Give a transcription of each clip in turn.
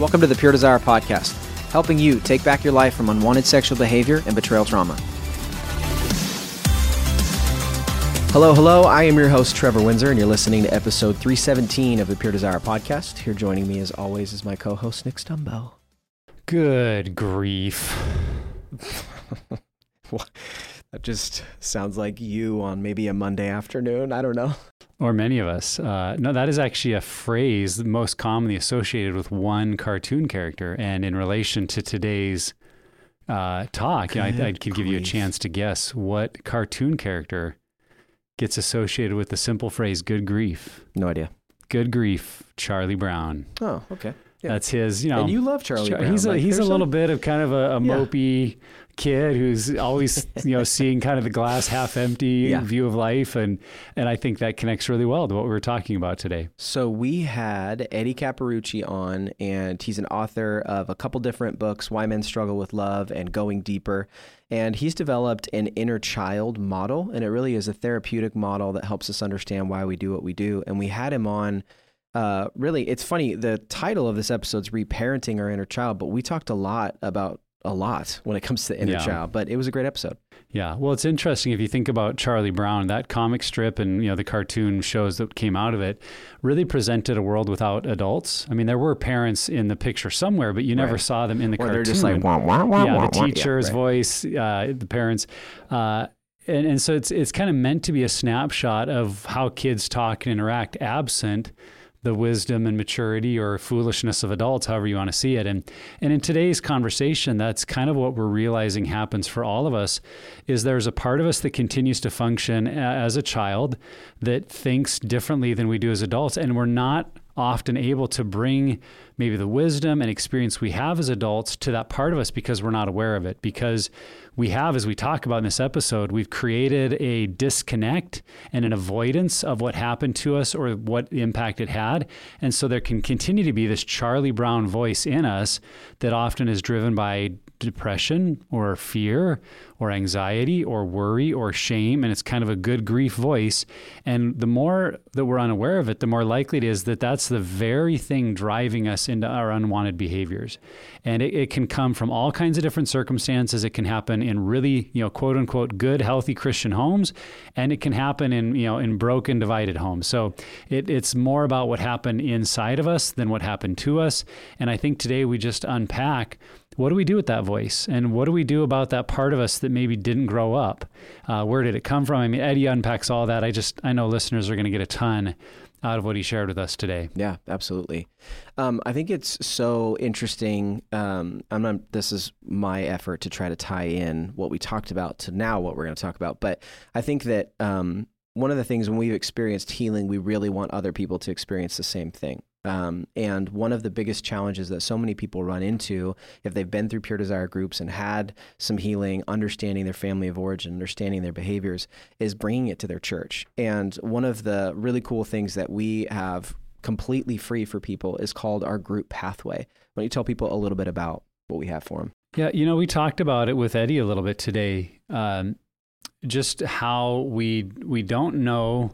Welcome to the Pure Desire Podcast, helping you take back your life from unwanted sexual behavior and betrayal trauma. Hello, hello. I am your host, Trevor Windsor, and you're listening to episode 317 of the Pure Desire Podcast. Here joining me, as always, is my co host, Nick Stumbo. Good grief. that just sounds like you on maybe a Monday afternoon. I don't know. Or many of us. Uh, no, that is actually a phrase most commonly associated with one cartoon character. And in relation to today's uh, talk, you know, I, I could give you a chance to guess what cartoon character gets associated with the simple phrase "good grief." No idea. Good grief, Charlie Brown. Oh, okay. Yeah. That's his, you know. And you love Charlie Brown. He's a, like, he's a little some... bit of kind of a, a yeah. mopey kid who's always, you know, seeing kind of the glass half empty yeah. view of life, and and I think that connects really well to what we were talking about today. So we had Eddie Capparucci on, and he's an author of a couple different books, Why Men Struggle with Love and Going Deeper. And he's developed an inner child model, and it really is a therapeutic model that helps us understand why we do what we do. And we had him on uh, really, it's funny. The title of this episode is Reparenting Our Inner Child, but we talked a lot about a lot when it comes to the inner yeah. child, but it was a great episode. Yeah. Well, it's interesting if you think about Charlie Brown, that comic strip and, you know, the cartoon shows that came out of it really presented a world without adults. I mean, there were parents in the picture somewhere, but you never right. saw them in the or cartoon. They're just like, wah, wah, wah, yeah, the teacher's yeah, right. voice, uh, the parents. Uh, and, and so it's, it's kind of meant to be a snapshot of how kids talk and interact absent the wisdom and maturity or foolishness of adults, however you want to see it. And and in today's conversation, that's kind of what we're realizing happens for all of us is there's a part of us that continues to function as a child that thinks differently than we do as adults and we're not often able to bring maybe the wisdom and experience we have as adults to that part of us because we're not aware of it because we have, as we talk about in this episode, we've created a disconnect and an avoidance of what happened to us or what impact it had. And so there can continue to be this Charlie Brown voice in us that often is driven by depression or fear or anxiety or worry or shame. And it's kind of a good grief voice. And the more that we're unaware of it, the more likely it is that that's the very thing driving us into our unwanted behaviors. And it, it can come from all kinds of different circumstances. It can happen in really, you know, quote unquote, good, healthy Christian homes. And it can happen in, you know, in broken, divided homes. So it, it's more about what happened inside of us than what happened to us. And I think today we just unpack what do we do with that voice? And what do we do about that part of us that maybe didn't grow up? Uh, where did it come from? I mean, Eddie unpacks all that. I just, I know listeners are going to get a ton out of what he shared with us today. Yeah, absolutely. Um, I think it's so interesting. Um, I'm not, this is my effort to try to tie in what we talked about to now what we're going to talk about. But I think that um, one of the things when we've experienced healing, we really want other people to experience the same thing. Um, and one of the biggest challenges that so many people run into, if they've been through pure desire groups and had some healing, understanding their family of origin, understanding their behaviors, is bringing it to their church. And one of the really cool things that we have completely free for people is called our group pathway. Why don't you tell people a little bit about what we have for them? Yeah, you know, we talked about it with Eddie a little bit today. Um, just how we we don't know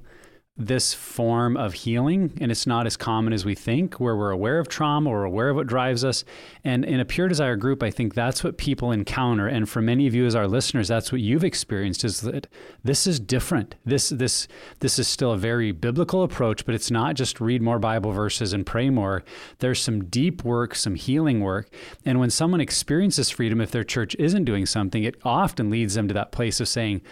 this form of healing, and it's not as common as we think, where we're aware of trauma, we're aware of what drives us. And in a pure desire group, I think that's what people encounter. And for many of you as our listeners, that's what you've experienced is that this is different. This this this is still a very biblical approach, but it's not just read more Bible verses and pray more. There's some deep work, some healing work. And when someone experiences freedom, if their church isn't doing something, it often leads them to that place of saying,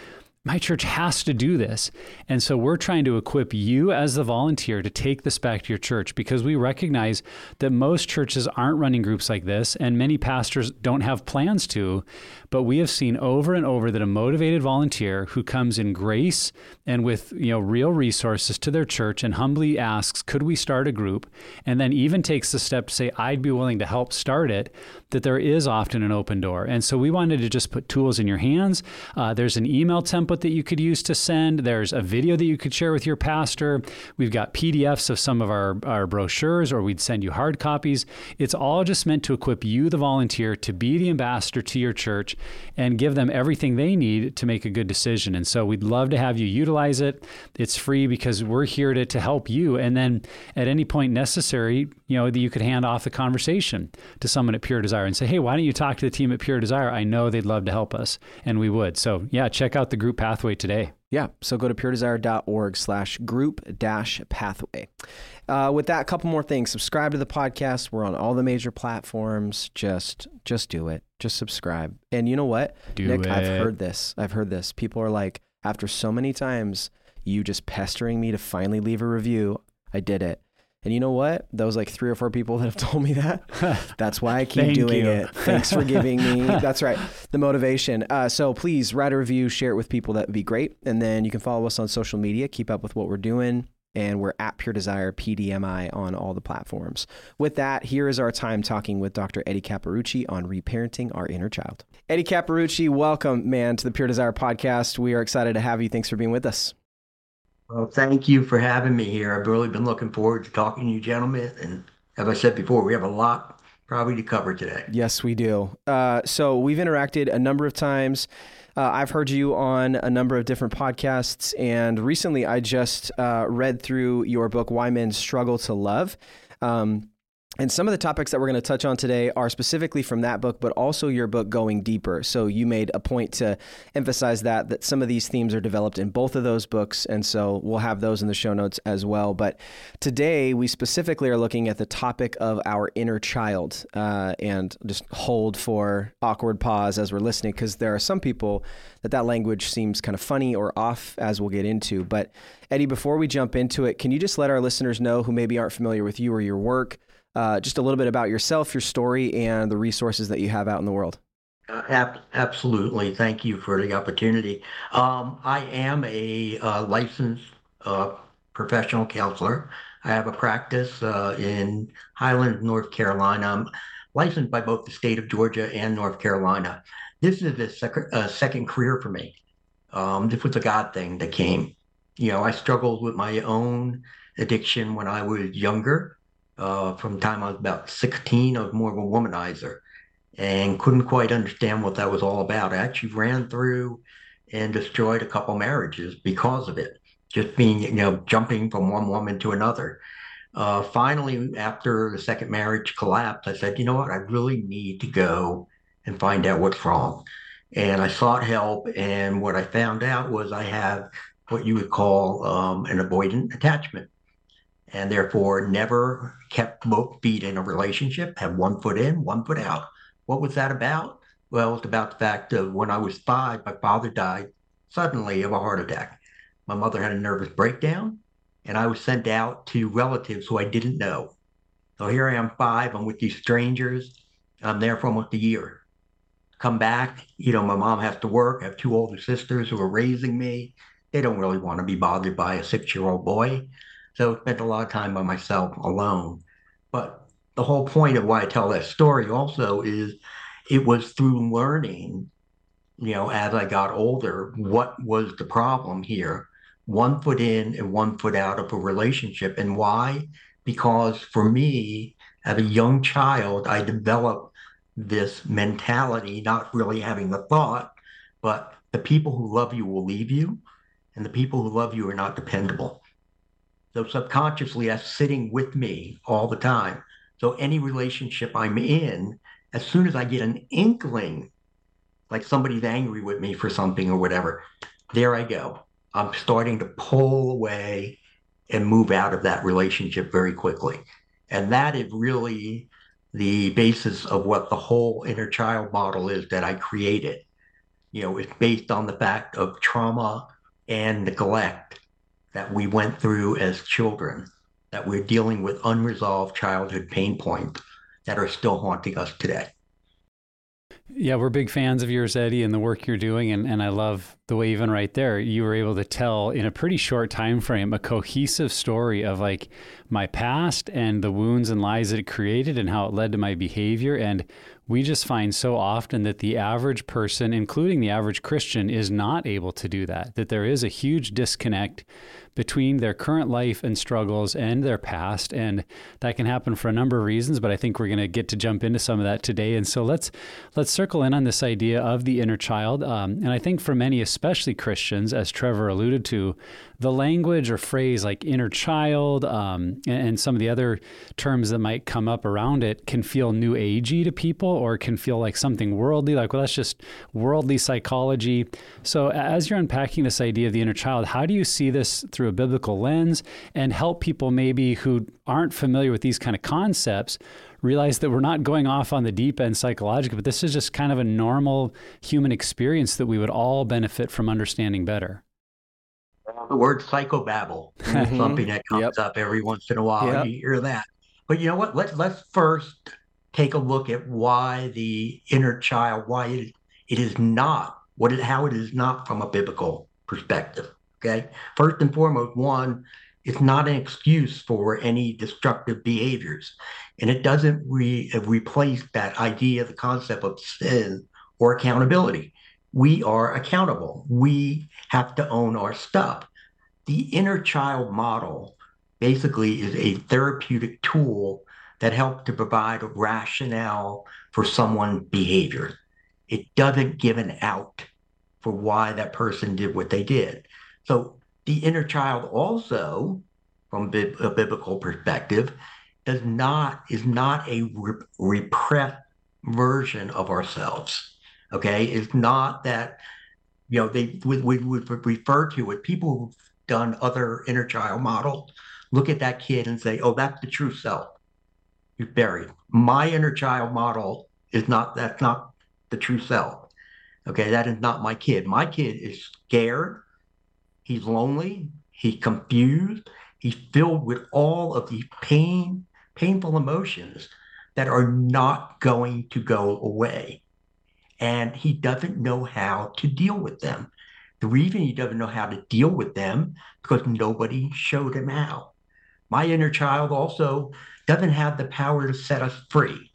my church has to do this. And so we're trying to equip you as the volunteer to take this back to your church because we recognize that most churches aren't running groups like this and many pastors don't have plans to. But we have seen over and over that a motivated volunteer who comes in grace and with you know real resources to their church and humbly asks, could we start a group? And then even takes the step to say, I'd be willing to help start it, that there is often an open door. And so we wanted to just put tools in your hands. Uh, there's an email template template that you could use to send. There's a video that you could share with your pastor. We've got PDFs of some of our, our brochures, or we'd send you hard copies. It's all just meant to equip you, the volunteer, to be the ambassador to your church and give them everything they need to make a good decision. And so we'd love to have you utilize it. It's free because we're here to, to help you. And then at any point necessary, you know, that you could hand off the conversation to someone at Pure Desire and say, hey, why don't you talk to the team at Pure Desire? I know they'd love to help us. And we would. So yeah, check out the group pathway today. Yeah. So go to puredesire.org slash group dash pathway. Uh, with that, a couple more things. Subscribe to the podcast. We're on all the major platforms. Just just do it. Just subscribe. And you know what? Do Nick, it. I've heard this. I've heard this. People are like, after so many times, you just pestering me to finally leave a review, I did it. And you know what? Those like three or four people that have told me that. That's why I keep doing you. it. Thanks for giving me. That's right. The motivation. Uh, so please write a review, share it with people. That would be great. And then you can follow us on social media. Keep up with what we're doing. And we're at Pure Desire PDMI on all the platforms. With that, here is our time talking with Dr. Eddie Capparucci on reparenting our inner child. Eddie Capparucci, welcome, man, to the Pure Desire podcast. We are excited to have you. Thanks for being with us. Well, thank you for having me here. I've really been looking forward to talking to you gentlemen. And as I said before, we have a lot probably to cover today. Yes, we do. Uh, so we've interacted a number of times. Uh, I've heard you on a number of different podcasts, and recently I just uh, read through your book, Why Men Struggle to Love. Um, and some of the topics that we're going to touch on today are specifically from that book, but also your book, Going Deeper. So you made a point to emphasize that that some of these themes are developed in both of those books, and so we'll have those in the show notes as well. But today we specifically are looking at the topic of our inner child, uh, and just hold for awkward pause as we're listening, because there are some people that that language seems kind of funny or off, as we'll get into. But Eddie, before we jump into it, can you just let our listeners know who maybe aren't familiar with you or your work? Uh, just a little bit about yourself, your story, and the resources that you have out in the world. Uh, ab- absolutely. Thank you for the opportunity. Um, I am a uh, licensed uh, professional counselor. I have a practice uh, in Highland, North Carolina. I'm licensed by both the state of Georgia and North Carolina. This is a, sec- a second career for me. Um, this was a God thing that came. You know, I struggled with my own addiction when I was younger. Uh, from the time I was about 16, I was more of a womanizer and couldn't quite understand what that was all about. I actually ran through and destroyed a couple marriages because of it, just being, you know, jumping from one woman to another. Uh, finally, after the second marriage collapsed, I said, you know what, I really need to go and find out what's wrong. And I sought help, and what I found out was I have what you would call um, an avoidant attachment and therefore never kept both feet in a relationship, had one foot in, one foot out. What was that about? Well, it's about the fact that when I was five, my father died suddenly of a heart attack. My mother had a nervous breakdown, and I was sent out to relatives who I didn't know. So here I am, five, I'm with these strangers. I'm there for almost a year. Come back, you know, my mom has to work. I have two older sisters who are raising me. They don't really want to be bothered by a six year old boy. So I spent a lot of time by myself alone. But the whole point of why I tell that story also is it was through learning, you know, as I got older, what was the problem here? One foot in and one foot out of a relationship. And why? Because for me, as a young child, I developed this mentality, not really having the thought, but the people who love you will leave you, and the people who love you are not dependable. So subconsciously, that's sitting with me all the time. So any relationship I'm in, as soon as I get an inkling, like somebody's angry with me for something or whatever, there I go. I'm starting to pull away and move out of that relationship very quickly. And that is really the basis of what the whole inner child model is that I created. You know, it's based on the fact of trauma and neglect that we went through as children, that we're dealing with unresolved childhood pain points that are still haunting us today. Yeah, we're big fans of yours, Eddie, and the work you're doing. And, and I love the way even right there you were able to tell in a pretty short time frame a cohesive story of like my past and the wounds and lies that it created and how it led to my behavior and we just find so often that the average person including the average christian is not able to do that that there is a huge disconnect between their current life and struggles and their past. And that can happen for a number of reasons, but I think we're going to get to jump into some of that today. And so let's let's circle in on this idea of the inner child. Um, and I think for many, especially Christians, as Trevor alluded to, the language or phrase like inner child um, and, and, some of the other terms that might come up around it can feel new agey to people or can feel like something worldly, like, well, that's just worldly psychology. So, as you're unpacking this idea of the inner child, how do you see this through a biblical lens and help people maybe who aren't familiar with these kind of concepts? realize that we're not going off on the deep end psychologically, but this is just kind of a normal human experience that we would all benefit from understanding better the word psychobabble mm-hmm. something that comes yep. up every once in a while. Yep. You hear that. But you know what? Let's let's first take a look at why the inner child, why it, it is not what it how it is not from a biblical perspective. Okay. First and foremost, one, it's not an excuse for any destructive behaviors. And it doesn't re- replace that idea, the concept of sin or accountability we are accountable. We have to own our stuff. The inner child model basically is a therapeutic tool that helps to provide a rationale for someone's behavior. It doesn't give an out for why that person did what they did. So the inner child also, from a biblical perspective, does not is not a re- repressed version of ourselves Okay, it's not that you know they we, we would refer to it. People who've done other inner child models look at that kid and say, "Oh, that's the true self." You're buried. My inner child model is not that's not the true self. Okay, that is not my kid. My kid is scared. He's lonely. He's confused. He's filled with all of these pain, painful emotions that are not going to go away and he doesn't know how to deal with them. The reason he doesn't know how to deal with them because nobody showed him how. My inner child also doesn't have the power to set us free.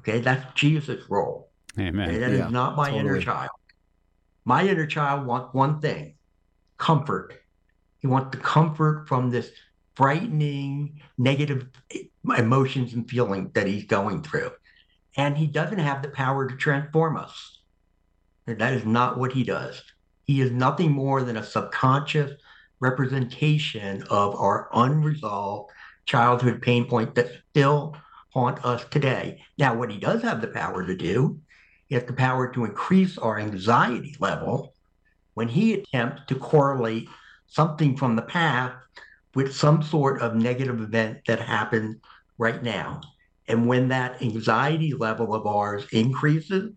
Okay, that's Jesus' role. Amen. Okay? That yeah, is not my totally. inner child. My inner child wants one thing comfort. He wants the comfort from this frightening negative emotions and feelings that he's going through and he doesn't have the power to transform us. That is not what he does. He is nothing more than a subconscious representation of our unresolved childhood pain points that still haunt us today. Now, what he does have the power to do, he has the power to increase our anxiety level when he attempts to correlate something from the past with some sort of negative event that happened right now. And when that anxiety level of ours increases,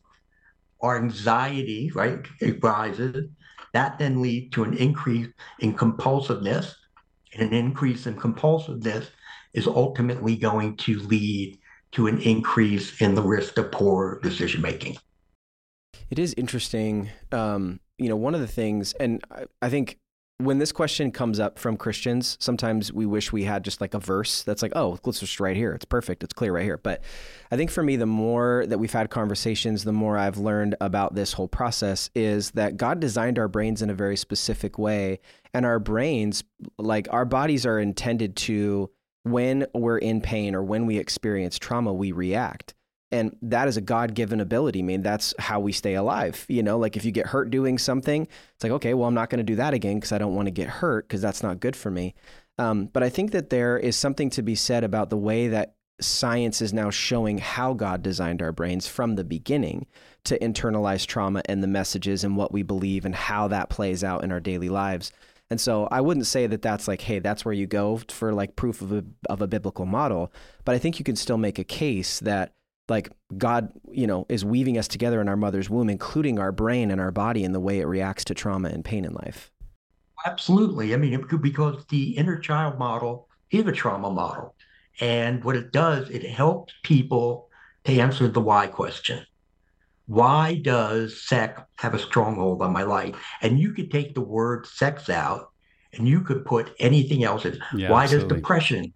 our anxiety, right, it rises. That then leads to an increase in compulsiveness. And an increase in compulsiveness is ultimately going to lead to an increase in the risk of poor decision making. It is interesting. Um, you know, one of the things, and I, I think when this question comes up from Christians, sometimes we wish we had just like a verse that's like, oh, let's just right here. It's perfect. It's clear right here. But I think for me, the more that we've had conversations, the more I've learned about this whole process is that God designed our brains in a very specific way. And our brains, like our bodies, are intended to, when we're in pain or when we experience trauma, we react and that is a god-given ability. I mean that's how we stay alive you know? Like if you get hurt doing something it's like okay well i'm not going to do that again because i don't want to get hurt because that's not good for me. Um, but i think that there is something to be said about the way that science is now showing how god designed our brains from the beginning to internalize trauma and the messages and what we believe and how that plays out in our daily lives. And so I wouldn't say that that's like, hey, that's where you go for like proof of a, of a biblical model. But I think you can still make a case that like God, you know, is weaving us together in our mother's womb, including our brain and our body and the way it reacts to trauma and pain in life. Absolutely. I mean, because the inner child model is a trauma model. And what it does, it helps people to answer the why question. why does sex have a stronghold on my life? And you could take the word sex out and you could put anything else in. Yeah, why absolutely. does depression,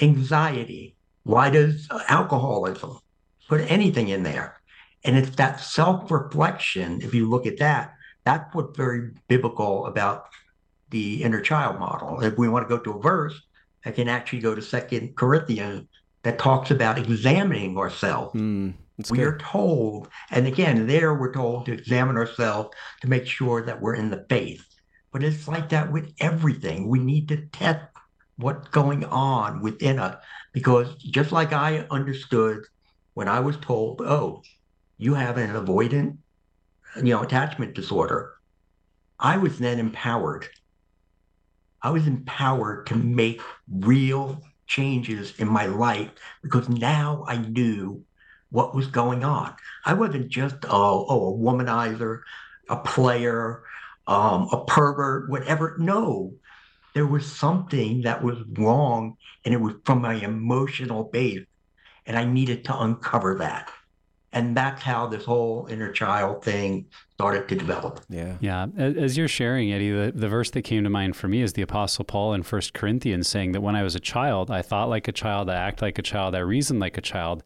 anxiety, why does uh, alcoholism, put anything in there? And it's that self reflection, if you look at that, that's what's very biblical about the inner child model. If we want to go to a verse, I can actually go to Second Corinthians that talks about examining ourselves. Mm, we good. are told, and again, there we're told to examine ourselves to make sure that we're in the faith. But it's like that with everything. We need to test what's going on within us because just like I understood when I was told, oh, you have an avoidant, you know, attachment disorder, I was then empowered. I was empowered to make real changes in my life because now I knew what was going on. I wasn't just oh, oh a womanizer, a player, um, a pervert, whatever. No, there was something that was wrong, and it was from my emotional base, and I needed to uncover that. And that's how this whole inner child thing started to develop. Yeah. Yeah. As you're sharing, Eddie, the, the verse that came to mind for me is the Apostle Paul in First Corinthians saying that when I was a child, I thought like a child, I act like a child, I reasoned like a child.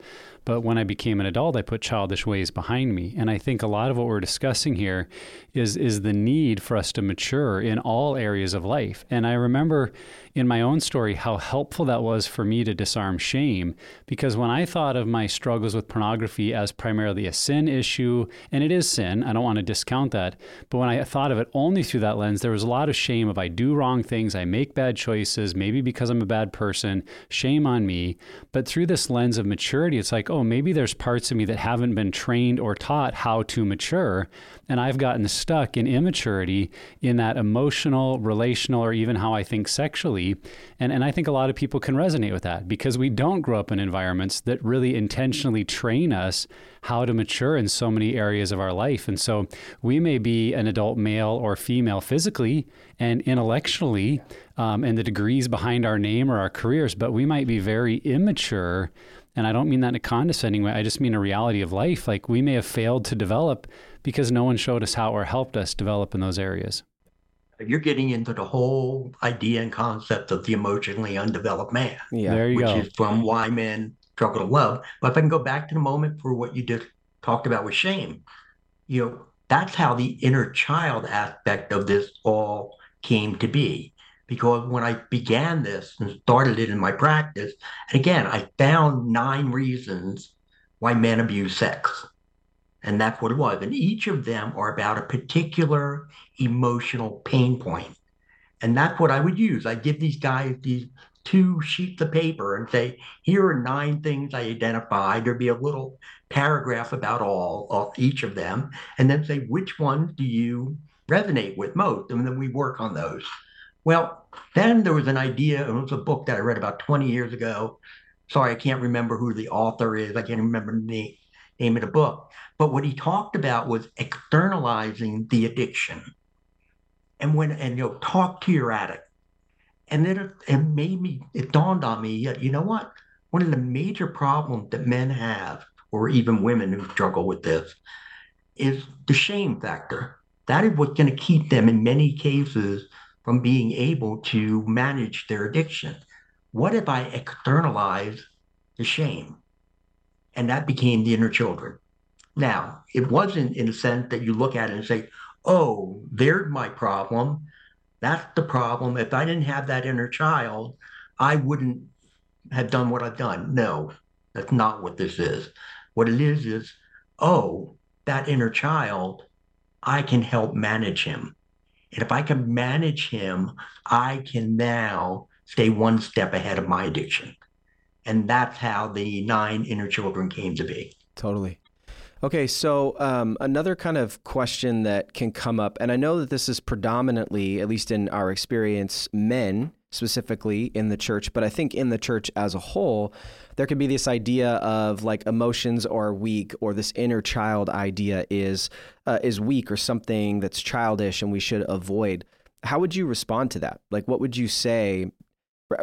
But when I became an adult, I put childish ways behind me. And I think a lot of what we're discussing here is is the need for us to mature in all areas of life. And I remember in my own story how helpful that was for me to disarm shame because when I thought of my struggles with pornography as primarily a sin issue, and it is sin, I don't want to discount that, but when I thought of it only through that lens, there was a lot of shame of I do wrong things, I make bad choices, maybe because I'm a bad person, shame on me. But through this lens of maturity, it's like, oh, maybe there's parts of me that haven't been trained or taught how to mature. And I've gotten stuck in immaturity in that emotional, relational, or even how I think sexually. And, and I think a lot of people can resonate with that because we don't grow up in environments that really intentionally train us how to mature in so many areas of our life. And so we may be an adult male or female physically and intellectually, um, and the degrees behind our name or our careers, but we might be very immature. And I don't mean that in a condescending way. I just mean a reality of life. Like we may have failed to develop because no one showed us how or helped us develop in those areas. You're getting into the whole idea and concept of the emotionally undeveloped man. Yeah, there you which go. is from why men struggle to love. But if I can go back to the moment for what you just talked about with shame, you know, that's how the inner child aspect of this all came to be. Because when I began this and started it in my practice, and again, I found nine reasons why men abuse sex. And that's what it was. And each of them are about a particular emotional pain point. And that's what I would use. I give these guys these two sheets of paper and say, here are nine things I identified. There'd be a little paragraph about all of each of them, and then say, which ones do you resonate with most? And then we work on those. Well, then there was an idea, it was a book that I read about 20 years ago. Sorry, I can't remember who the author is. I can't remember the name of the book. But what he talked about was externalizing the addiction. And when and you know, talk to your addict. And then it, it made me, it dawned on me, you know what? One of the major problems that men have, or even women who struggle with this, is the shame factor. That is what's going to keep them in many cases from being able to manage their addiction. What if I externalize the shame? And that became the inner children. Now, it wasn't in a sense that you look at it and say, oh, there's my problem. That's the problem. If I didn't have that inner child, I wouldn't have done what I've done. No, that's not what this is. What it is is, oh, that inner child, I can help manage him. And if I can manage him, I can now stay one step ahead of my addiction. And that's how the nine inner children came to be. Totally. Okay, so um, another kind of question that can come up, and I know that this is predominantly, at least in our experience, men specifically in the church, but I think in the church as a whole, there could be this idea of like emotions are weak, or this inner child idea is uh, is weak, or something that's childish, and we should avoid. How would you respond to that? Like, what would you say,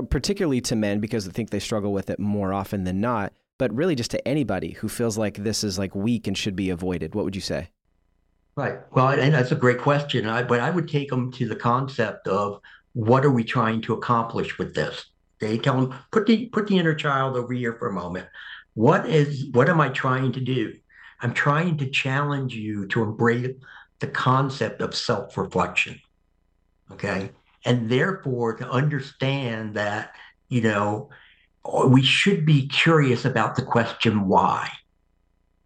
particularly to men, because I think they struggle with it more often than not? But really just to anybody who feels like this is like weak and should be avoided? What would you say? Right. Well, and that's a great question. I, but I would take them to the concept of what are we trying to accomplish with this? They tell them put the put the inner child over here for a moment. What is what am I trying to do? I'm trying to challenge you to embrace the concept of self-reflection. Okay. And therefore to understand that, you know, we should be curious about the question why.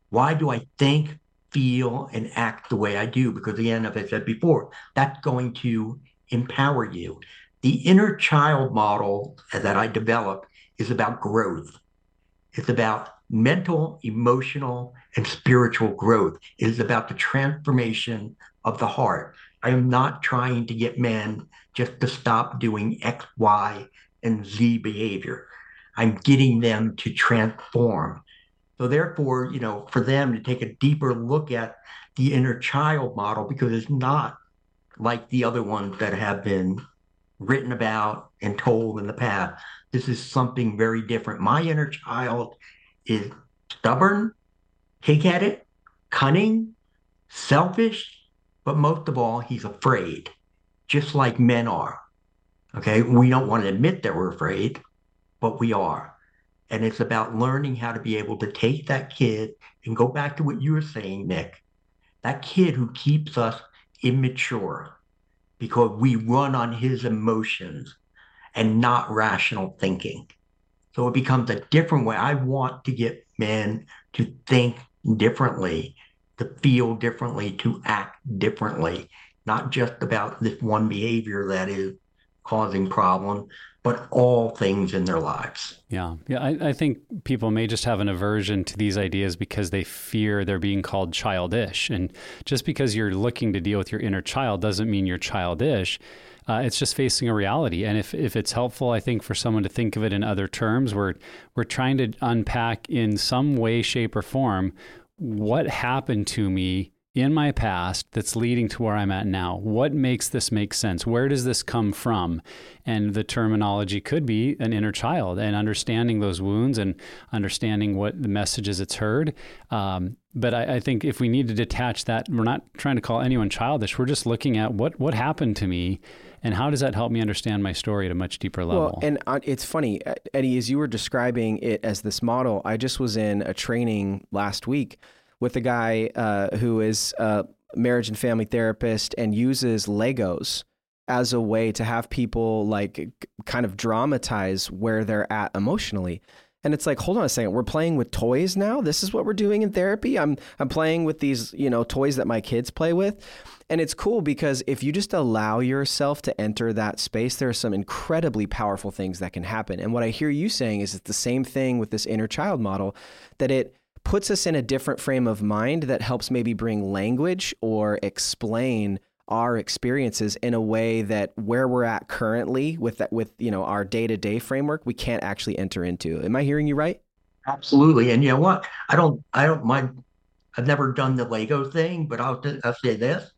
Why do I think, feel, and act the way I do? Because again, as I said before, that's going to empower you. The inner child model that I developed is about growth. It's about mental, emotional, and spiritual growth. It is about the transformation of the heart. I am not trying to get men just to stop doing X, Y, and Z behavior. I'm getting them to transform. So therefore, you know, for them to take a deeper look at the inner child model because it's not like the other ones that have been written about and told in the past. This is something very different. My inner child is stubborn, it, cunning, selfish, but most of all, he's afraid, just like men are. Okay, we don't want to admit that we're afraid, but we are. And it's about learning how to be able to take that kid and go back to what you were saying, Nick. That kid who keeps us immature because we run on his emotions and not rational thinking. So it becomes a different way. I want to get men to think differently, to feel differently, to act differently, not just about this one behavior that is causing problem, but all things in their lives. Yeah. Yeah. I, I, think people may just have an aversion to these ideas because they fear they're being called childish. And just because you're looking to deal with your inner child doesn't mean you're childish. Uh, it's just facing a reality. And if, if it's helpful, I think, for someone to think of it in other terms, we're, we're trying to unpack in some way, shape, or form what happened to me in my past that's leading to where I'm at now? What makes this make sense? Where does this come from? And the terminology could be an inner child and understanding those wounds and understanding what the messages it's heard. Um, but I, I, think if we need to detach that, we're not trying to call anyone childish. We're just looking at what what happened to me. And how does that help me understand my story at a much deeper level? Well, and uh, it's funny, Eddie, as you were describing it as this model, I just was in a training last week with a guy uh, who is a marriage and family therapist and uses Legos as a way to have people like kind of dramatize where they're at emotionally. And it's like, hold on a second, we're playing with toys now. This is what we're doing in therapy. I'm I'm playing with these, you know, toys that my kids play with. And it's cool because if you just allow yourself to enter that space, there are some incredibly powerful things that can happen. And what I hear you saying is it's the same thing with this inner child model that it puts us in a different frame of mind that helps maybe bring language or explain our experiences in a way that where we're at currently with that with you know our day-to-day framework we can't actually enter into. Am i hearing you right? Absolutely. And you know what? I don't i don't mind i've never done the lego thing but i'll, I'll say this.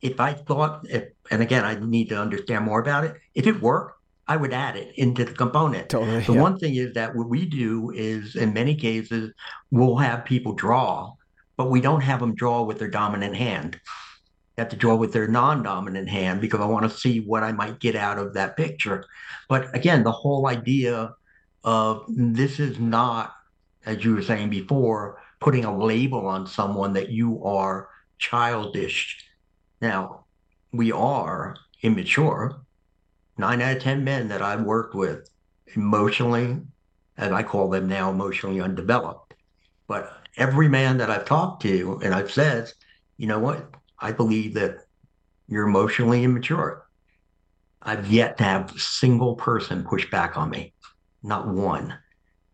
If i thought if, and again i need to understand more about it. If it worked I would add it into the component. Totally. The yeah. one thing is that what we do is, in many cases, we'll have people draw, but we don't have them draw with their dominant hand. They have to draw with their non-dominant hand because I want to see what I might get out of that picture. But again, the whole idea of this is not, as you were saying before, putting a label on someone that you are childish. Now, we are immature nine out of 10 men that I've worked with emotionally, and I call them now emotionally undeveloped. But every man that I've talked to, and I've said, you know what? I believe that you're emotionally immature. I've yet to have a single person push back on me, not one.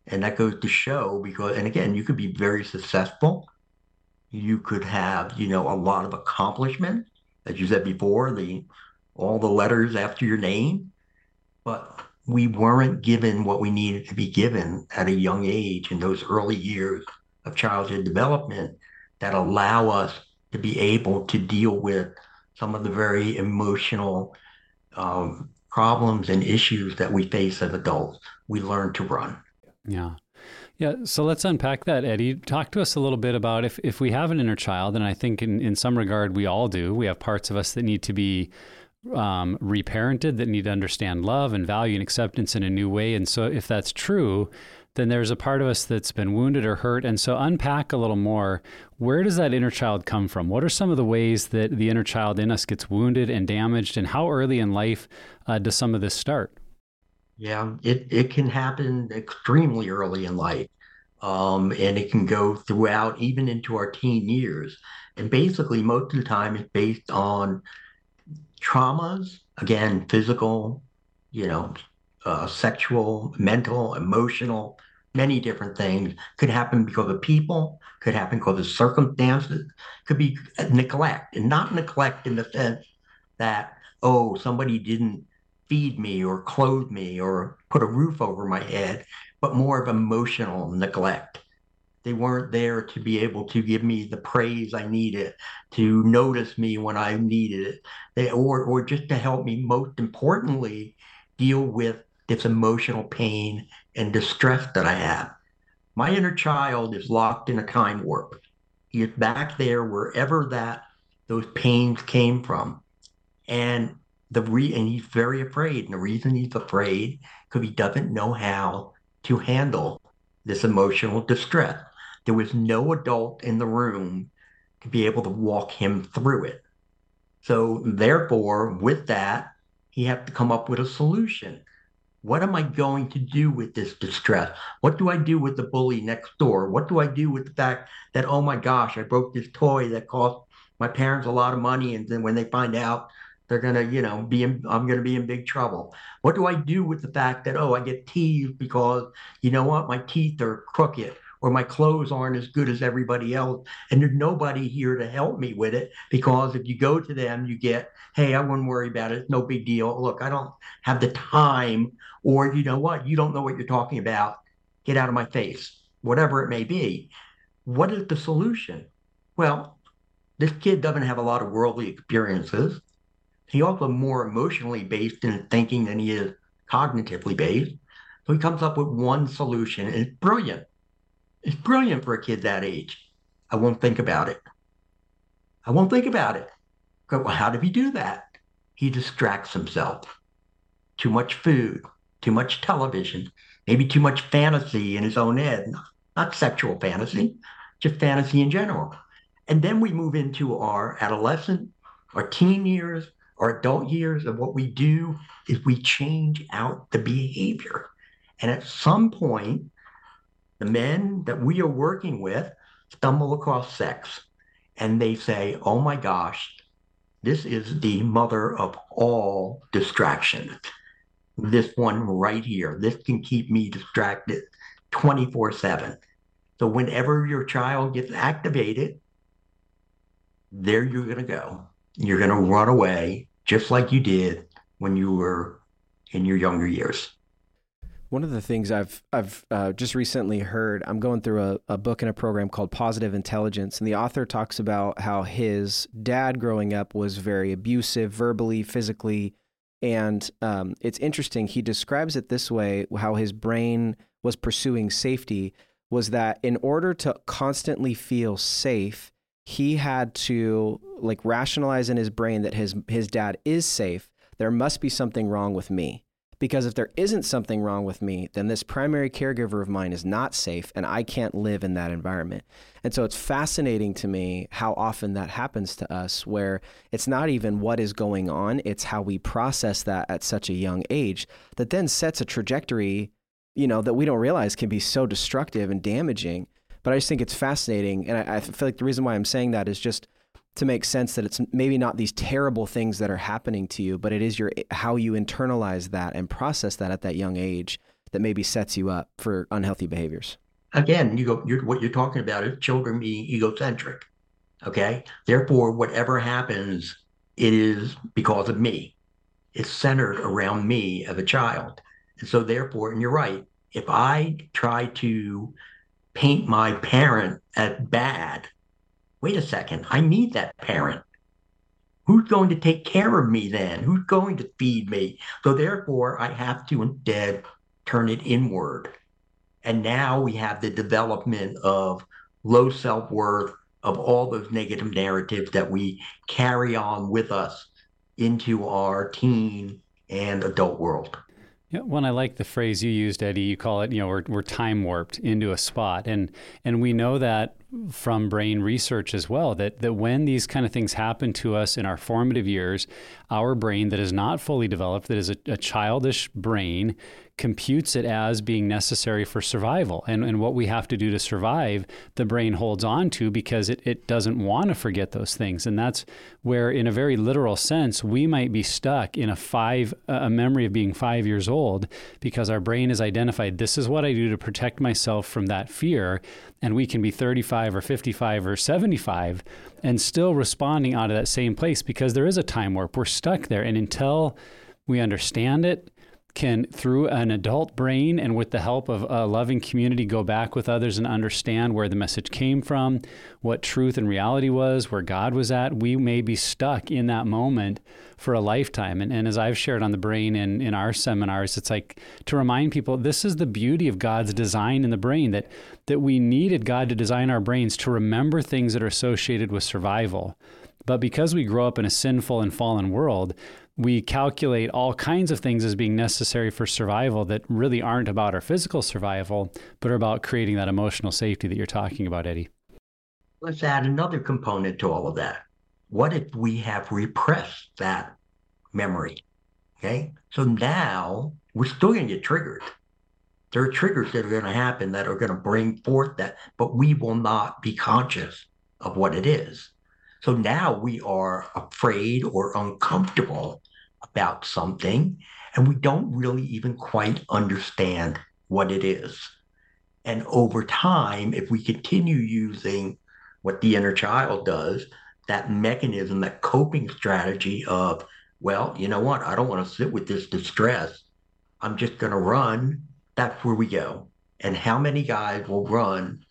And that goes to show because, and again, you could be very successful. You could have, you know, a lot of accomplishment, as you said before, the all the letters after your name, but we weren't given what we needed to be given at a young age in those early years of childhood development that allow us to be able to deal with some of the very emotional um, problems and issues that we face as adults. We learn to run. Yeah. Yeah, so let's unpack that, Eddie. Talk to us a little bit about if, if we have an inner child, and I think in, in some regard we all do, we have parts of us that need to be um, reparented, that need to understand love and value and acceptance in a new way. And so if that's true, then there's a part of us that's been wounded or hurt. And so unpack a little more. Where does that inner child come from? What are some of the ways that the inner child in us gets wounded and damaged? And how early in life uh, does some of this start? Yeah, it, it can happen extremely early in life. Um, and it can go throughout even into our teen years. And basically, most of the time, it's based on traumas, again, physical, you know, uh, sexual, mental, emotional, many different things. Could happen because of people, could happen because of circumstances, could be neglect, and not neglect in the sense that, oh, somebody didn't feed me or clothe me or put a roof over my head, but more of emotional neglect. They weren't there to be able to give me the praise I needed, to notice me when I needed it, they, or, or just to help me, most importantly, deal with this emotional pain and distress that I have. My inner child is locked in a time warp. He is back there wherever that those pains came from. And the re and he's very afraid. And the reason he's afraid because he doesn't know how to handle this emotional distress. There was no adult in the room to be able to walk him through it. So therefore, with that, he had to come up with a solution. What am I going to do with this distress? What do I do with the bully next door? What do I do with the fact that, oh my gosh, I broke this toy that cost my parents a lot of money. And then when they find out they're going to, you know, be in, I'm going to be in big trouble. What do I do with the fact that, oh, I get teased because, you know what, my teeth are crooked or my clothes aren't as good as everybody else. And there's nobody here to help me with it because if you go to them, you get, hey, I wouldn't worry about it. No big deal. Look, I don't have the time. Or, you know what, you don't know what you're talking about. Get out of my face, whatever it may be. What is the solution? Well, this kid doesn't have a lot of worldly experiences. He also more emotionally based in thinking than he is cognitively based. So he comes up with one solution, and it's brilliant. It's brilliant for a kid that age. I won't think about it. I won't think about it. Well, how did he do that? He distracts himself. Too much food, too much television, maybe too much fantasy in his own head. Not sexual fantasy, just fantasy in general. And then we move into our adolescent, our teen years, our adult years, and what we do is we change out the behavior. And at some point, the men that we are working with stumble across sex and they say, oh my gosh, this is the mother of all distractions. This one right here, this can keep me distracted 24 7. So whenever your child gets activated, there you're going to go you're going to run away just like you did when you were in your younger years. One of the things I've I've uh, just recently heard, I'm going through a, a book and a program called Positive Intelligence, and the author talks about how his dad growing up was very abusive, verbally, physically, and um, it's interesting. He describes it this way: how his brain was pursuing safety was that in order to constantly feel safe, he had to like rationalize in his brain that his his dad is safe there must be something wrong with me because if there isn't something wrong with me then this primary caregiver of mine is not safe and I can't live in that environment. And so it's fascinating to me how often that happens to us where it's not even what is going on it's how we process that at such a young age that then sets a trajectory you know that we don't realize can be so destructive and damaging. But I just think it's fascinating, and I, I feel like the reason why I'm saying that is just to make sense that it's maybe not these terrible things that are happening to you, but it is your how you internalize that and process that at that young age that maybe sets you up for unhealthy behaviors. Again, you go. You're, what you're talking about is children being egocentric. Okay, therefore, whatever happens, it is because of me. It's centered around me as a child, and so therefore, and you're right. If I try to paint my parent as bad. Wait a second, I need that parent. Who's going to take care of me then? Who's going to feed me? So therefore, I have to instead turn it inward. And now we have the development of low self worth, of all those negative narratives that we carry on with us into our teen and adult world. Yeah, when I like the phrase you used, Eddie. You call it, you know, we're, we're time warped into a spot, and and we know that from brain research as well that that when these kind of things happen to us in our formative years, our brain that is not fully developed, that is a, a childish brain, computes it as being necessary for survival. And, and what we have to do to survive, the brain holds on to because it, it doesn't want to forget those things. And that's where, in a very literal sense, we might be stuck in a five, a memory of being five years old because our brain has identified this is what I do to protect myself from that fear. And we can be 35 or 55 or 75 and still responding out of that same place because there is a time warp. We're stuck there. And until we understand it, can, through an adult brain and with the help of a loving community, go back with others and understand where the message came from, what truth and reality was, where God was at, we may be stuck in that moment for a lifetime. And, and as I've shared on the brain in, in our seminars, it's like to remind people this is the beauty of God's design in the brain that, that we needed God to design our brains to remember things that are associated with survival. But because we grow up in a sinful and fallen world, we calculate all kinds of things as being necessary for survival that really aren't about our physical survival, but are about creating that emotional safety that you're talking about, Eddie. Let's add another component to all of that. What if we have repressed that memory? Okay. So now we're still going to get triggered. There are triggers that are going to happen that are going to bring forth that, but we will not be conscious of what it is. So now we are afraid or uncomfortable about something, and we don't really even quite understand what it is. And over time, if we continue using what the inner child does, that mechanism, that coping strategy of, well, you know what? I don't want to sit with this distress. I'm just going to run. That's where we go. And how many guys will run,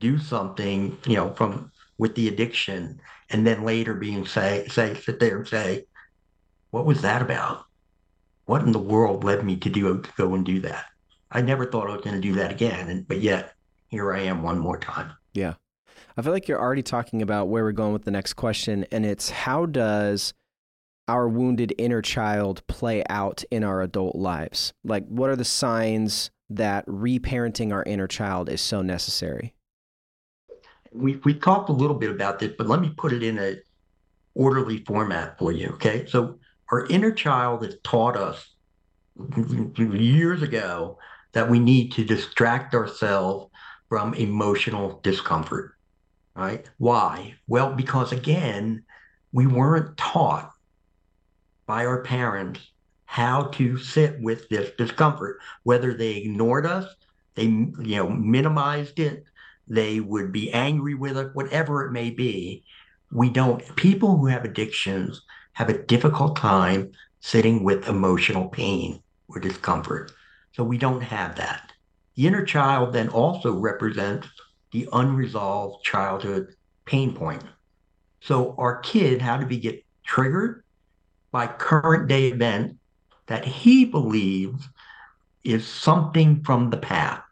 do something, you know, from with the addiction and then later being say say sit there and say, what was that about? What in the world led me to do to go and do that? I never thought I was going to do that again, and but yet here I am one more time. Yeah, I feel like you're already talking about where we're going with the next question, and it's how does our wounded inner child play out in our adult lives? Like, what are the signs that reparenting our inner child is so necessary? We we talked a little bit about this, but let me put it in a orderly format for you. Okay, so our inner child has taught us years ago that we need to distract ourselves from emotional discomfort. Right? Why? Well, because again, we weren't taught by our parents how to sit with this discomfort, whether they ignored us, they you know minimized it, they would be angry with it, whatever it may be. We don't, people who have addictions have a difficult time sitting with emotional pain or discomfort. So we don't have that. The inner child then also represents the unresolved childhood pain point. So our kid, how did we get triggered? By current day event that he believes is something from the past.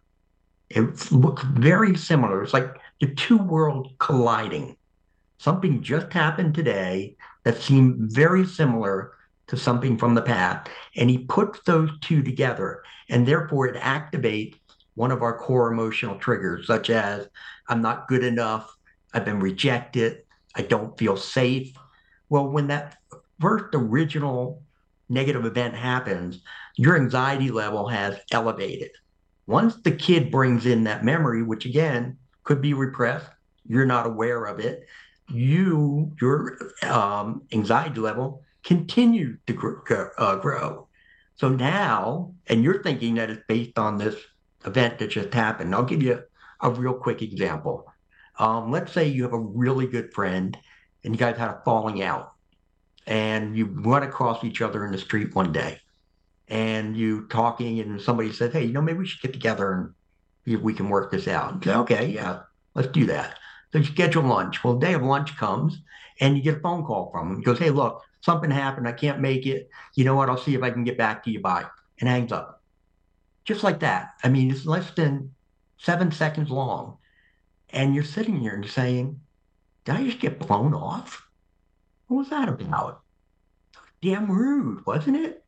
It looks very similar. It's like the two worlds colliding. Something just happened today that seemed very similar to something from the past. And he puts those two together, and therefore it activates one of our core emotional triggers, such as I'm not good enough, I've been rejected, I don't feel safe. Well, when that first original negative event happens, your anxiety level has elevated. Once the kid brings in that memory, which again could be repressed, you're not aware of it, you your um, anxiety level continues to grow, uh, grow. So now, and you're thinking that it's based on this event that just happened. I'll give you a real quick example. Um, let's say you have a really good friend and you guys had a falling out and you run across each other in the street one day and you talking and somebody said, hey, you know, maybe we should get together and see if we can work this out. say, okay, yeah, let's do that. So you schedule lunch. Well, the day of lunch comes and you get a phone call from him. He goes, hey, look, something happened. I can't make it. You know what? I'll see if I can get back to you by and hangs up. Just like that. I mean, it's less than seven seconds long. And you're sitting there and saying, Did I just get blown off? What was that about? Damn rude, wasn't it?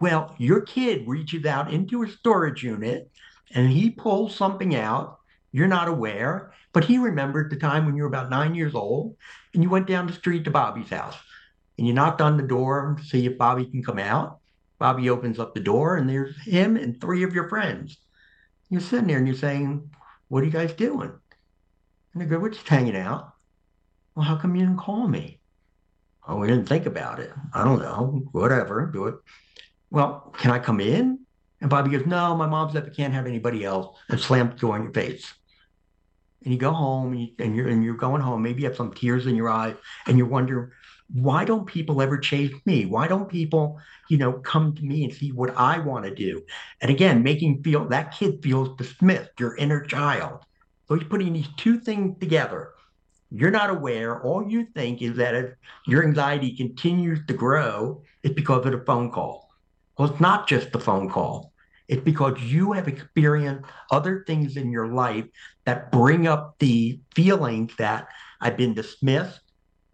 Well, your kid reaches out into a storage unit and he pulls something out. You're not aware, but he remembered the time when you were about nine years old and you went down the street to Bobby's house and you knocked on the door to see if Bobby can come out. Bobby opens up the door and there's him and three of your friends. You're sitting there and you're saying, What are you guys doing? And they go, We're just hanging out. Well, how come you didn't call me? Oh, we didn't think about it. I don't know. Whatever. Do it. Well, can I come in? And Bobby goes, No, my mom said I can't have anybody else and slams the door in your face. And you go home and, you, and you're and you're going home. Maybe you have some tears in your eyes and you wonder, why don't people ever chase me? Why don't people, you know, come to me and see what I want to do? And again, making feel that kid feels dismissed, your inner child. So he's putting these two things together. You're not aware. All you think is that if your anxiety continues to grow, it's because of the phone call. Well, it's not just the phone call. It's because you have experienced other things in your life that bring up the feeling that I've been dismissed,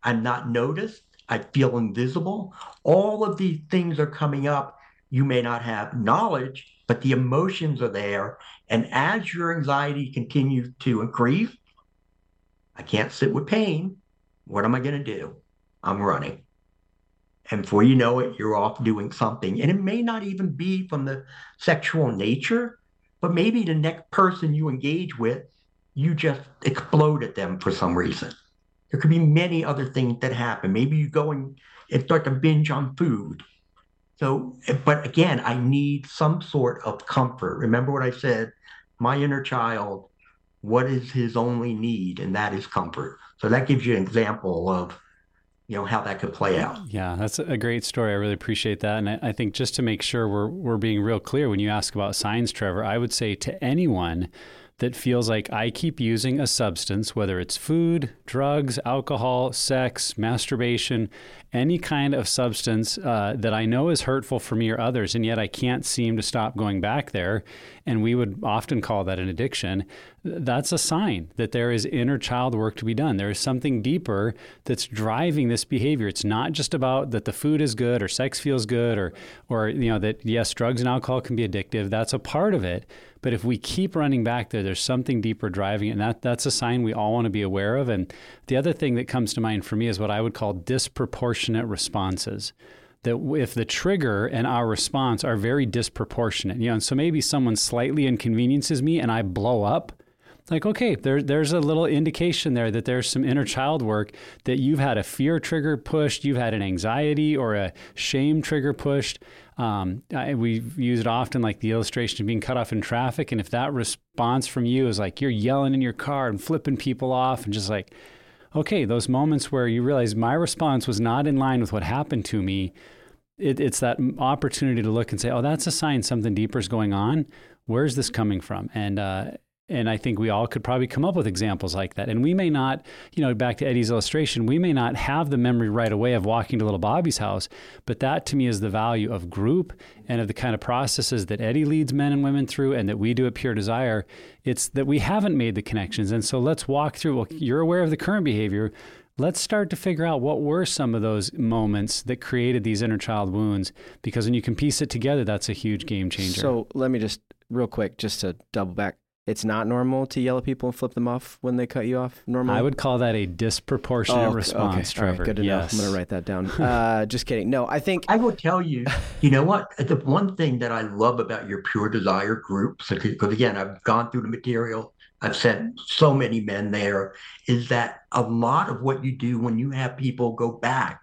I'm not noticed, I feel invisible. All of these things are coming up. You may not have knowledge, but the emotions are there. And as your anxiety continues to increase, I can't sit with pain. What am I going to do? I'm running. And before you know it, you're off doing something. And it may not even be from the sexual nature, but maybe the next person you engage with, you just explode at them for some reason. There could be many other things that happen. Maybe you go and, start to binge on food. So, but again, I need some sort of comfort. Remember what I said? My inner child, what is his only need? And that is comfort. So that gives you an example of you know how that could play out. Yeah, that's a great story. I really appreciate that, and I, I, think just to make sure we're we're being real clear when you ask about signs, Trevor, I would say to anyone that feels like I keep using a substance, whether it's food, drugs, alcohol, sex, masturbation, any kind of substance uh, that I know is hurtful for me or others, and yet I can't seem to stop going back there. And we would often call that an addiction. That's a sign that there is inner child work to be done. There is something deeper that's driving this behavior. It's not just about that the food is good or sex feels good or, or you know, that yes, drugs and alcohol can be addictive. That's a part of it. But if we keep running back there, there's something deeper driving it. And that, that's a sign we all want to be aware of. And the other thing that comes to mind for me is what I would call disproportionate responses. That if the trigger and our response are very disproportionate, you know, and so maybe someone slightly inconveniences me and I blow up, like okay there, there's a little indication there that there's some inner child work that you've had a fear trigger pushed you've had an anxiety or a shame trigger pushed um, I, we use it often, like the illustration of being cut off in traffic. And if that response from you is like you're yelling in your car and flipping people off, and just like, okay, those moments where you realize my response was not in line with what happened to me, it, it's that opportunity to look and say, oh, that's a sign something deeper is going on. Where's this coming from? And uh, and I think we all could probably come up with examples like that. And we may not, you know, back to Eddie's illustration, we may not have the memory right away of walking to little Bobby's house, but that to me is the value of group and of the kind of processes that Eddie leads men and women through and that we do at Pure Desire. It's that we haven't made the connections. And so let's walk through. Well, you're aware of the current behavior. Let's start to figure out what were some of those moments that created these inner child wounds. Because when you can piece it together, that's a huge game changer. So let me just, real quick, just to double back it's not normal to yell at people and flip them off when they cut you off. Normally, I would call that a disproportionate oh, response, okay. Trevor. Right, good to yes. I'm going to write that down. Uh, just kidding. No, I think I will tell you. You know what? The one thing that I love about your Pure Desire group, because again, I've gone through the material. I've sent so many men there. Is that a lot of what you do when you have people go back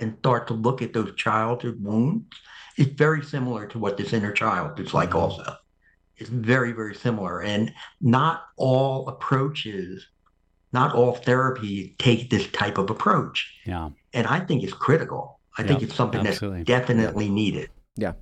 and start to look at those childhood wounds? is very similar to what this inner child is like, mm-hmm. also is very, very similar. And not all approaches, not all therapy take this type of approach. Yeah. And I think it's critical. I think it's something absolutely. that's definitely needed. Yeah.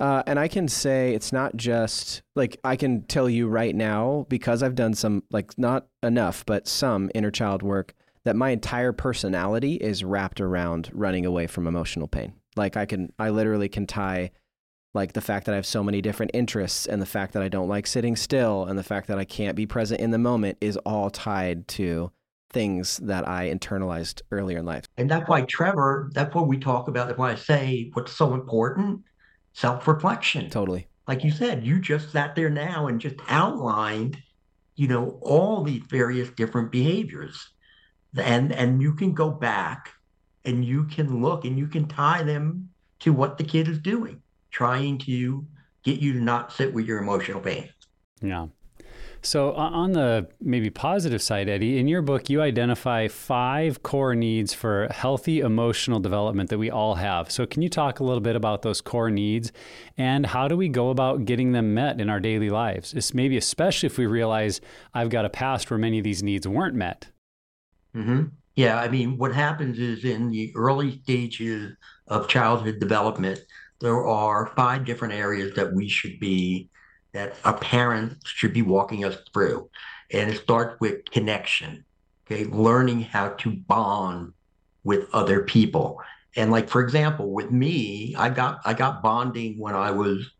Uh, and I can say it's not just like I can tell you right now because I've done some, like not enough, but some inner child work that my entire personality is wrapped around running away from emotional pain. Like I can, I literally can tie like the fact that I have so many different interests and the fact that I don't like sitting still and the fact that I can't be present in the moment is all tied to things that I internalized earlier in life. And that's why Trevor, that's what we talk about. That's why I say what's so important self reflection. Totally. Like you said, you just sat there now and just outlined, you know, all these various different behaviors. And and you can go back and you can look and you can tie them to what the kid is doing, trying to get you to not sit with your emotional pain. Yeah. So, on the maybe positive side, Eddie, in your book, you identify five core needs for healthy emotional development that we all have. So, can you talk a little bit about those core needs and how do we go about getting them met in our daily lives? It's maybe especially if we realize I've got a past where many of these needs weren't met. Mm-hmm. Yeah, I mean, what happens is in the early stages of childhood development, there are five different areas that we should be that a parent should be walking us through. And it starts with connection, okay, learning how to bond with other people. And like for example, with me, I got I got bonding when I was,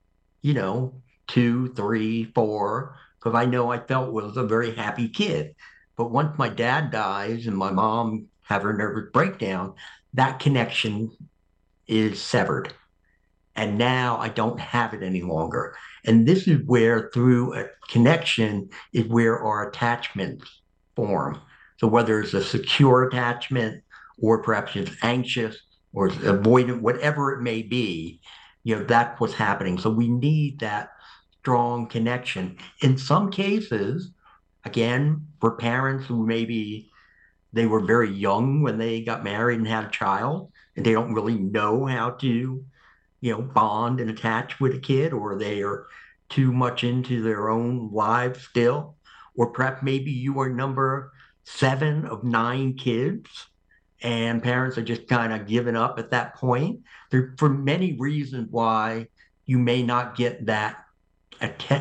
you know, two, three, four, because I know I felt was a very happy kid. But once my dad dies and my mom have her nervous breakdown, that connection is severed. And now I don't have it any longer. And this is where, through a connection, is where our attachments form. So whether it's a secure attachment or perhaps it's anxious or it's avoidant, whatever it may be, you know, that's what's happening. So we need that strong connection. In some cases, again, for parents who maybe they were very young when they got married and had a child, and they don't really know how to you know, bond and attach with a kid, or they are too much into their own lives still, or perhaps maybe you are number seven of nine kids and parents are just kind of giving up at that point. There for many reasons why you may not get that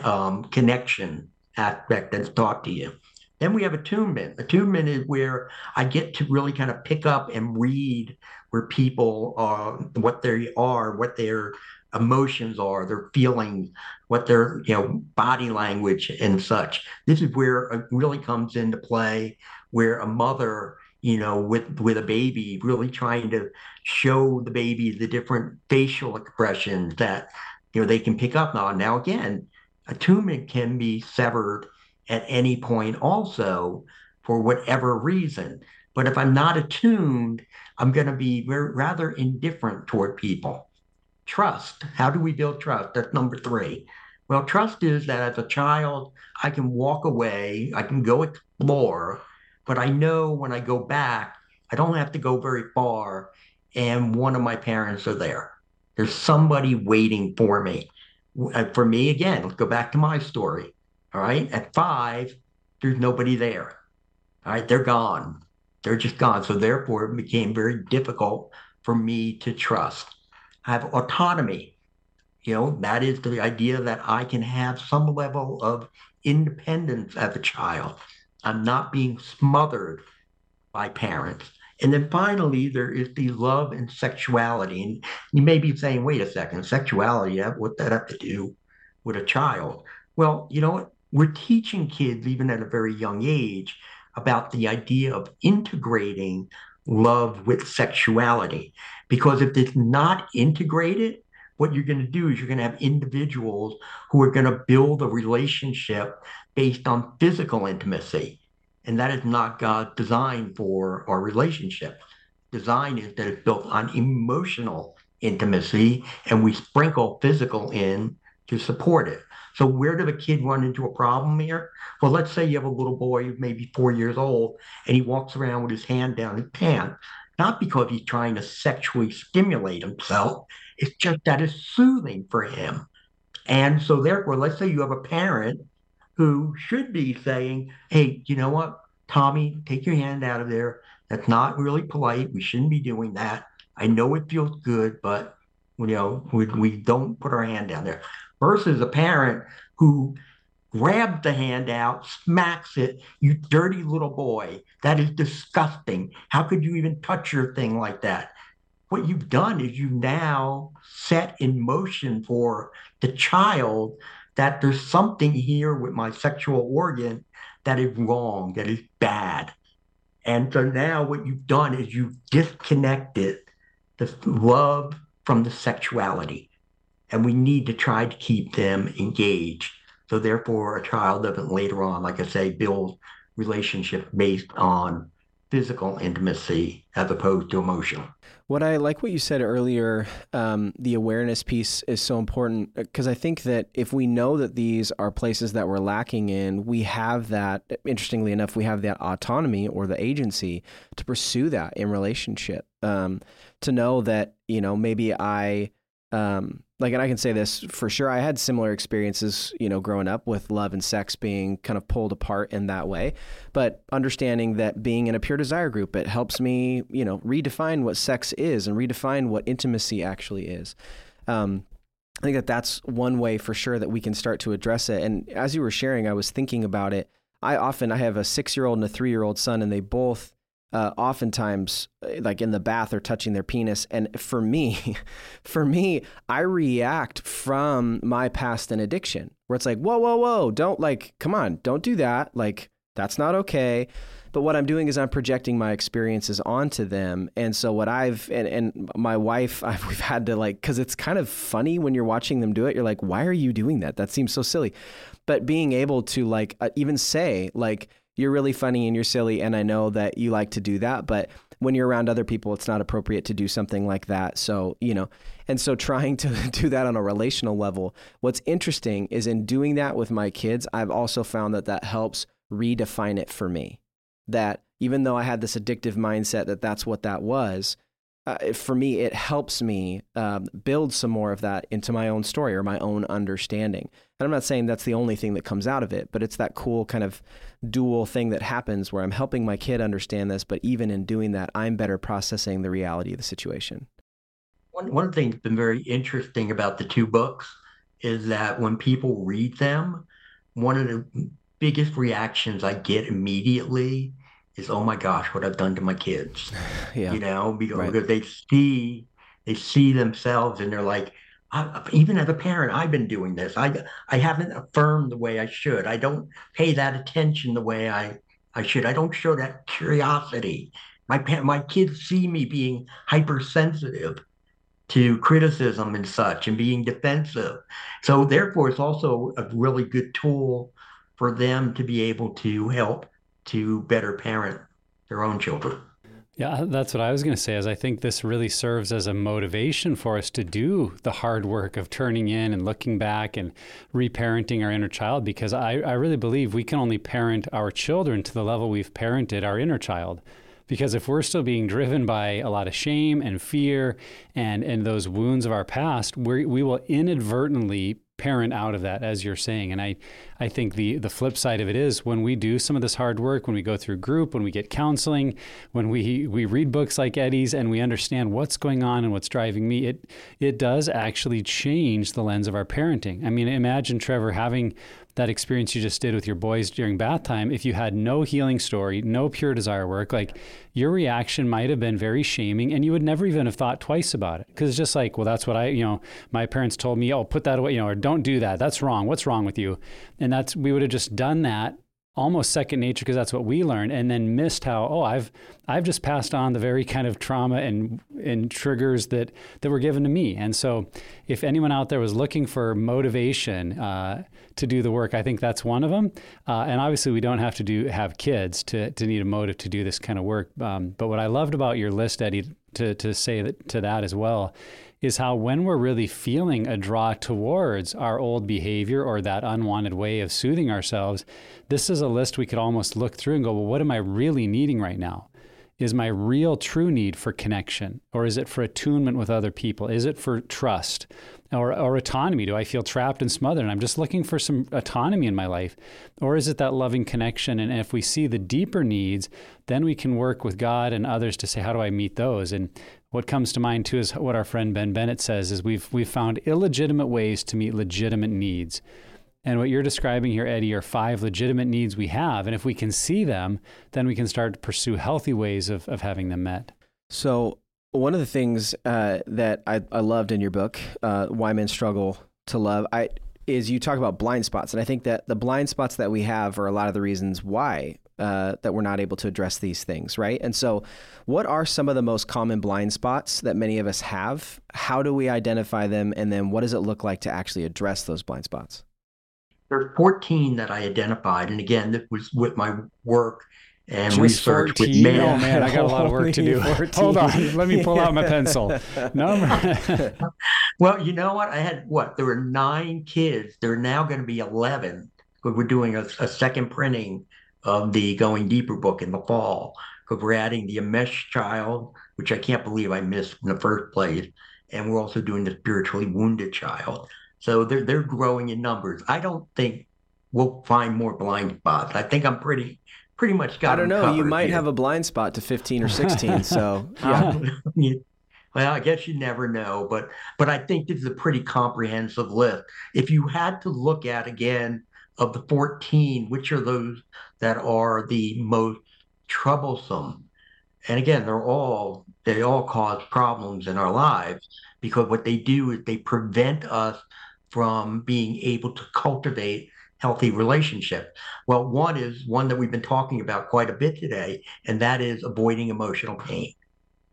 um, connection aspect that's taught to you. Then we have attunement. Attunement is where I get to really kind of pick up and read where people are, what they are, what their emotions are, their feelings, what their you know body language and such. This is where it really comes into play, where a mother you know with with a baby really trying to show the baby the different facial expressions that you know they can pick up on. Now again, attunement can be severed at any point also for whatever reason. But if I'm not attuned, I'm going to be rather indifferent toward people. Trust. How do we build trust? That's number three. Well, trust is that as a child, I can walk away, I can go explore, but I know when I go back, I don't have to go very far, and one of my parents are there. There's somebody waiting for me. Uh, for me, again, let's go back to my story. All right. At five, there's nobody there. All right. They're gone. They're just gone. So therefore, it became very difficult for me to trust. I have autonomy. You know, that is the idea that I can have some level of independence as a child. I'm not being smothered by parents. And then finally, there is the love and sexuality. And you may be saying, wait a second, sexuality, what that have to do with a child? Well, you know what? We're teaching kids, even at a very young age, about the idea of integrating love with sexuality. Because if it's not integrated, what you're going to do is you're going to have individuals who are going to build a relationship based on physical intimacy. And that is not God's design for our relationship. Design is that it's built on emotional intimacy, and we sprinkle physical in to support it. So where did a kid run into a problem here? Well, let's say you have a little boy, maybe four years old, and he walks around with his hand down his pants, not because he's trying to sexually stimulate himself. It's just that it's soothing for him. And so therefore, let's say you have a parent who should be saying, hey, you know what, Tommy, take your hand out of there. That's not really polite. We shouldn't be doing that. I know it feels good, but you know, we, we don't put our hand down there versus a parent who grabs the handout, smacks it, you dirty little boy. That is disgusting. How could you even touch your thing like that? what you've done is you now set in motion for the child that there's something here with my sexual organ that is wrong, that is bad. And so now what you've done is you've disconnected the love from the sexuality. And we need to try to keep them engaged. So therefore a child doesn't later on, like I say, build relationship based on physical intimacy as opposed to emotional. What I like what you said earlier, um, the awareness piece is so important because I think that if we know that these are places that we're lacking in, we have that, interestingly enough, we have that autonomy or the agency to pursue that in relationship. Um, to know that, you know, maybe I, um, like and i can say this for sure i had similar experiences you know growing up with love and sex being kind of pulled apart in that way. But understanding that being in a pure desire group it helps me you know redefine what sex is and redefine what intimacy actually is. Um, i think that that's one way for sure that we can start to address it. And as you were sharing i was thinking about it. I often i have a six year old and a three year old son and they both uh, oftentimes uh, like in the bath or touching their penis. And for me for me i react from my past and addiction where it's like whoa whoa whoa don't like come on don't do that. Like that's not okay. But what i'm doing is i'm projecting my experiences onto them. And so what i've and, and my wife I've, we've had to like because it's kind of funny when you're watching them do it you're like why are you doing that? That seems so silly. But being able to like uh, even say like you're really funny and you're silly and I know that you like to do that, but when you're around other people it's not appropriate to do something like that. So, you know, and so trying to do that on a relational level, what's interesting is in doing that with my kids, I've also found that that helps redefine it for me. That even though I had this addictive mindset that that's what that was, uh, for me, it helps me uh, build some more of that into my own story or my own understanding. And I'm not saying that's the only thing that comes out of it, but it's that cool kind of dual thing that happens where I'm helping my kid understand this, but even in doing that, I'm better processing the reality of the situation. One, one thing that's been very interesting about the two books is that when people read them, one of the biggest reactions I get immediately is oh my gosh what i've done to my kids yeah. you know because, right. because, they see they see themselves and they're like even as a parent i've been doing this. I i haven't affirmed the way i should. I don't pay that attention the way i i should. I don't show that curiosity. My my kids see me being hypersensitive to criticism and such and being defensive. So therefore it's also a really good tool for them to be able to help to better parent their own children. Yeah, that's what I was going to say. Is I think this really serves as a motivation for us to do the hard work of turning in and looking back and reparenting our inner child. Because I, I really believe we can only parent our children to the level we've parented our inner child. Because if we're still being driven by a lot of shame and fear and and those wounds of our past, we we will inadvertently parent out of that as you're saying and i i think the the flip side of it is when we do some of this hard work when we go through group when we get counseling when we we read books like eddie's and we understand what's going on and what's driving me it it does actually change the lens of our parenting i mean imagine trevor having that experience you just did with your boys during bath time, if you had no healing story, no pure desire work, like your reaction might have been very shaming and you would never even have thought twice about it. Cause it's just like, well, that's what I, you know, my parents told me, oh, put that away, you know, or don't do that. That's wrong. What's wrong with you? And that's, we would have just done that almost second nature because that's what we learned and then missed how oh I've I've just passed on the very kind of trauma and and triggers that that were given to me. And so if anyone out there was looking for motivation uh, to do the work I think that's one of them uh, and obviously we don't have to do have kids to to need a motive to do this kind of work. Um, but what I loved about your list Eddie to to say that to that as well is how when we're really feeling a draw towards our old behavior or that unwanted way of soothing ourselves, this is a list we could almost look through and go, well, what am I really needing right now? Is my real true need for connection? Or is it for attunement with other people? Is it for trust or, or autonomy? Do I feel trapped and smothered and I'm just looking for some autonomy in my life? Or is it that loving connection? And if we see the deeper needs, then we can work with God and others to say, how do I meet those? And what comes to mind too is what our friend Ben Bennett says is we've we've found illegitimate ways to meet legitimate needs. And what you're describing here, Eddie, are five legitimate needs we have. And if we can see them, then we can start to pursue healthy ways of, of having them met. So one of the things uh, that I, I, loved in your book, uh, Why Men Struggle to Love, I, is you talk about blind spots. And I think that the blind spots that we have are a lot of the reasons why uh, that we're not able to address these things, right? And so, what are some of the most common blind spots that many of us have? How do we identify them? And then, what does it look like to actually address those blind spots? There's 14 that I identified. And again, that was with my work and Just research 14? with men. Oh man, I got a lot of work to do. 14. Hold on, let me pull out my pencil. Number. well, you know what? I had what? There were nine kids. There are now going to be 11. We're doing a, a second printing of the Going Deeper book in the fall because we're adding the Enmeshed child, which I can't believe I missed in the first place, and we're also doing the spiritually wounded child. So they're they're growing in numbers. I don't think we'll find more blind spots. I think I'm pretty pretty much got. I don't know. You might here. have a blind spot to 15 or 16. so yeah. well, I guess you never know, but but I think this is a pretty comprehensive list. If you had to look at again of the 14, which are those that are the most troublesome? And again, they're all they all cause problems in our lives because what they do is they prevent us from being able to cultivate healthy relationship? Well, one is one that we've been talking about quite a bit today, and that is avoiding emotional pain.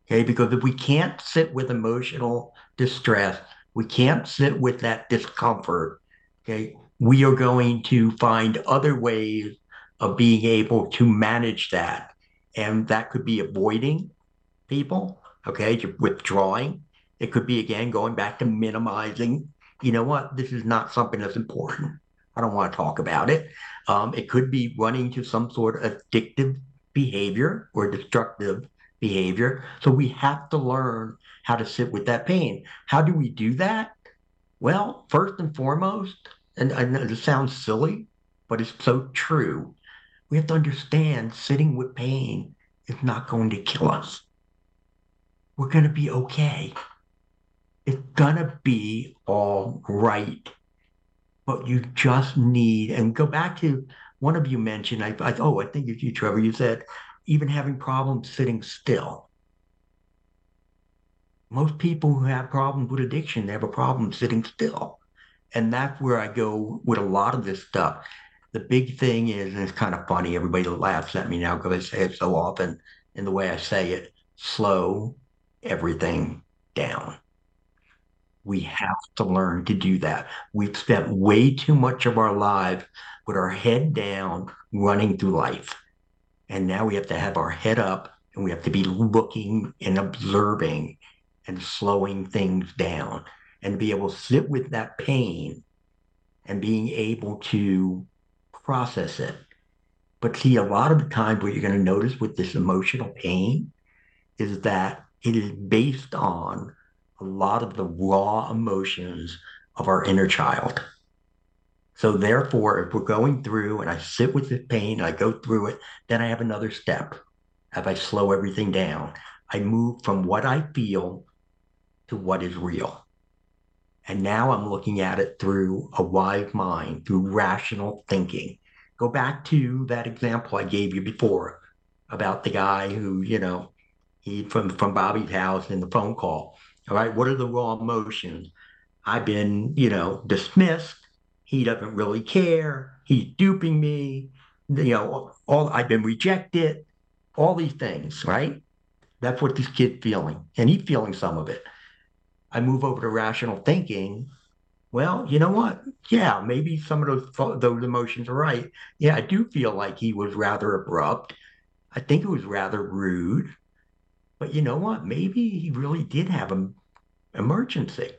Okay, because if we can't sit with emotional distress, we can't sit with that discomfort. Okay, we are going to find other ways of being able to manage that. And that could be avoiding people, okay, withdrawing. It could be, again, going back to minimizing. You know what? This is not something that's important. I don't want to talk about it. Um, it could be running to some sort of addictive behavior or destructive behavior. So we have to learn how to sit with that pain. How do we do that? Well, first and foremost, and I know this sounds silly, but it's so true. We have to understand sitting with pain is not going to kill us. We're going to be okay. It's going to be all right but you just need and go back to one of you mentioned I, I oh I think it's you Trevor you said even having problems sitting still most people who have problems with addiction they have a problem sitting still and that's where I go with a lot of this stuff the big thing is and it's kind of funny everybody laughs at me now because I say it so often in the way I say it slow everything down we have to learn to do that. We've spent way too much of our lives with our head down, running through life. And now we have to have our head up and we have to be looking and observing and slowing things down and be able to sit with that pain and being able to process it. But see, a lot of the times what you're going to notice with this emotional pain is that it is based on a lot of the raw emotions of our inner child. So therefore, if we're going through and I sit with the pain, I go through it, then I have another step. If I slow everything down, I move from what I feel to what is real. And now I'm looking at it through a wide mind, through rational thinking. Go back to that example I gave you before about the guy who, you know, he from from Bobby's house in the phone call. All right, what are the raw emotions? I've been, you know, dismissed. He doesn't really care. He's duping me. You know, all I've been rejected. All these things, right? That's what this kid's feeling, and he's feeling some of it. I move over to rational thinking. Well, you know what? Yeah, maybe some of those those emotions are right. Yeah, I do feel like he was rather abrupt. I think it was rather rude. But you know what? Maybe he really did have an emergency.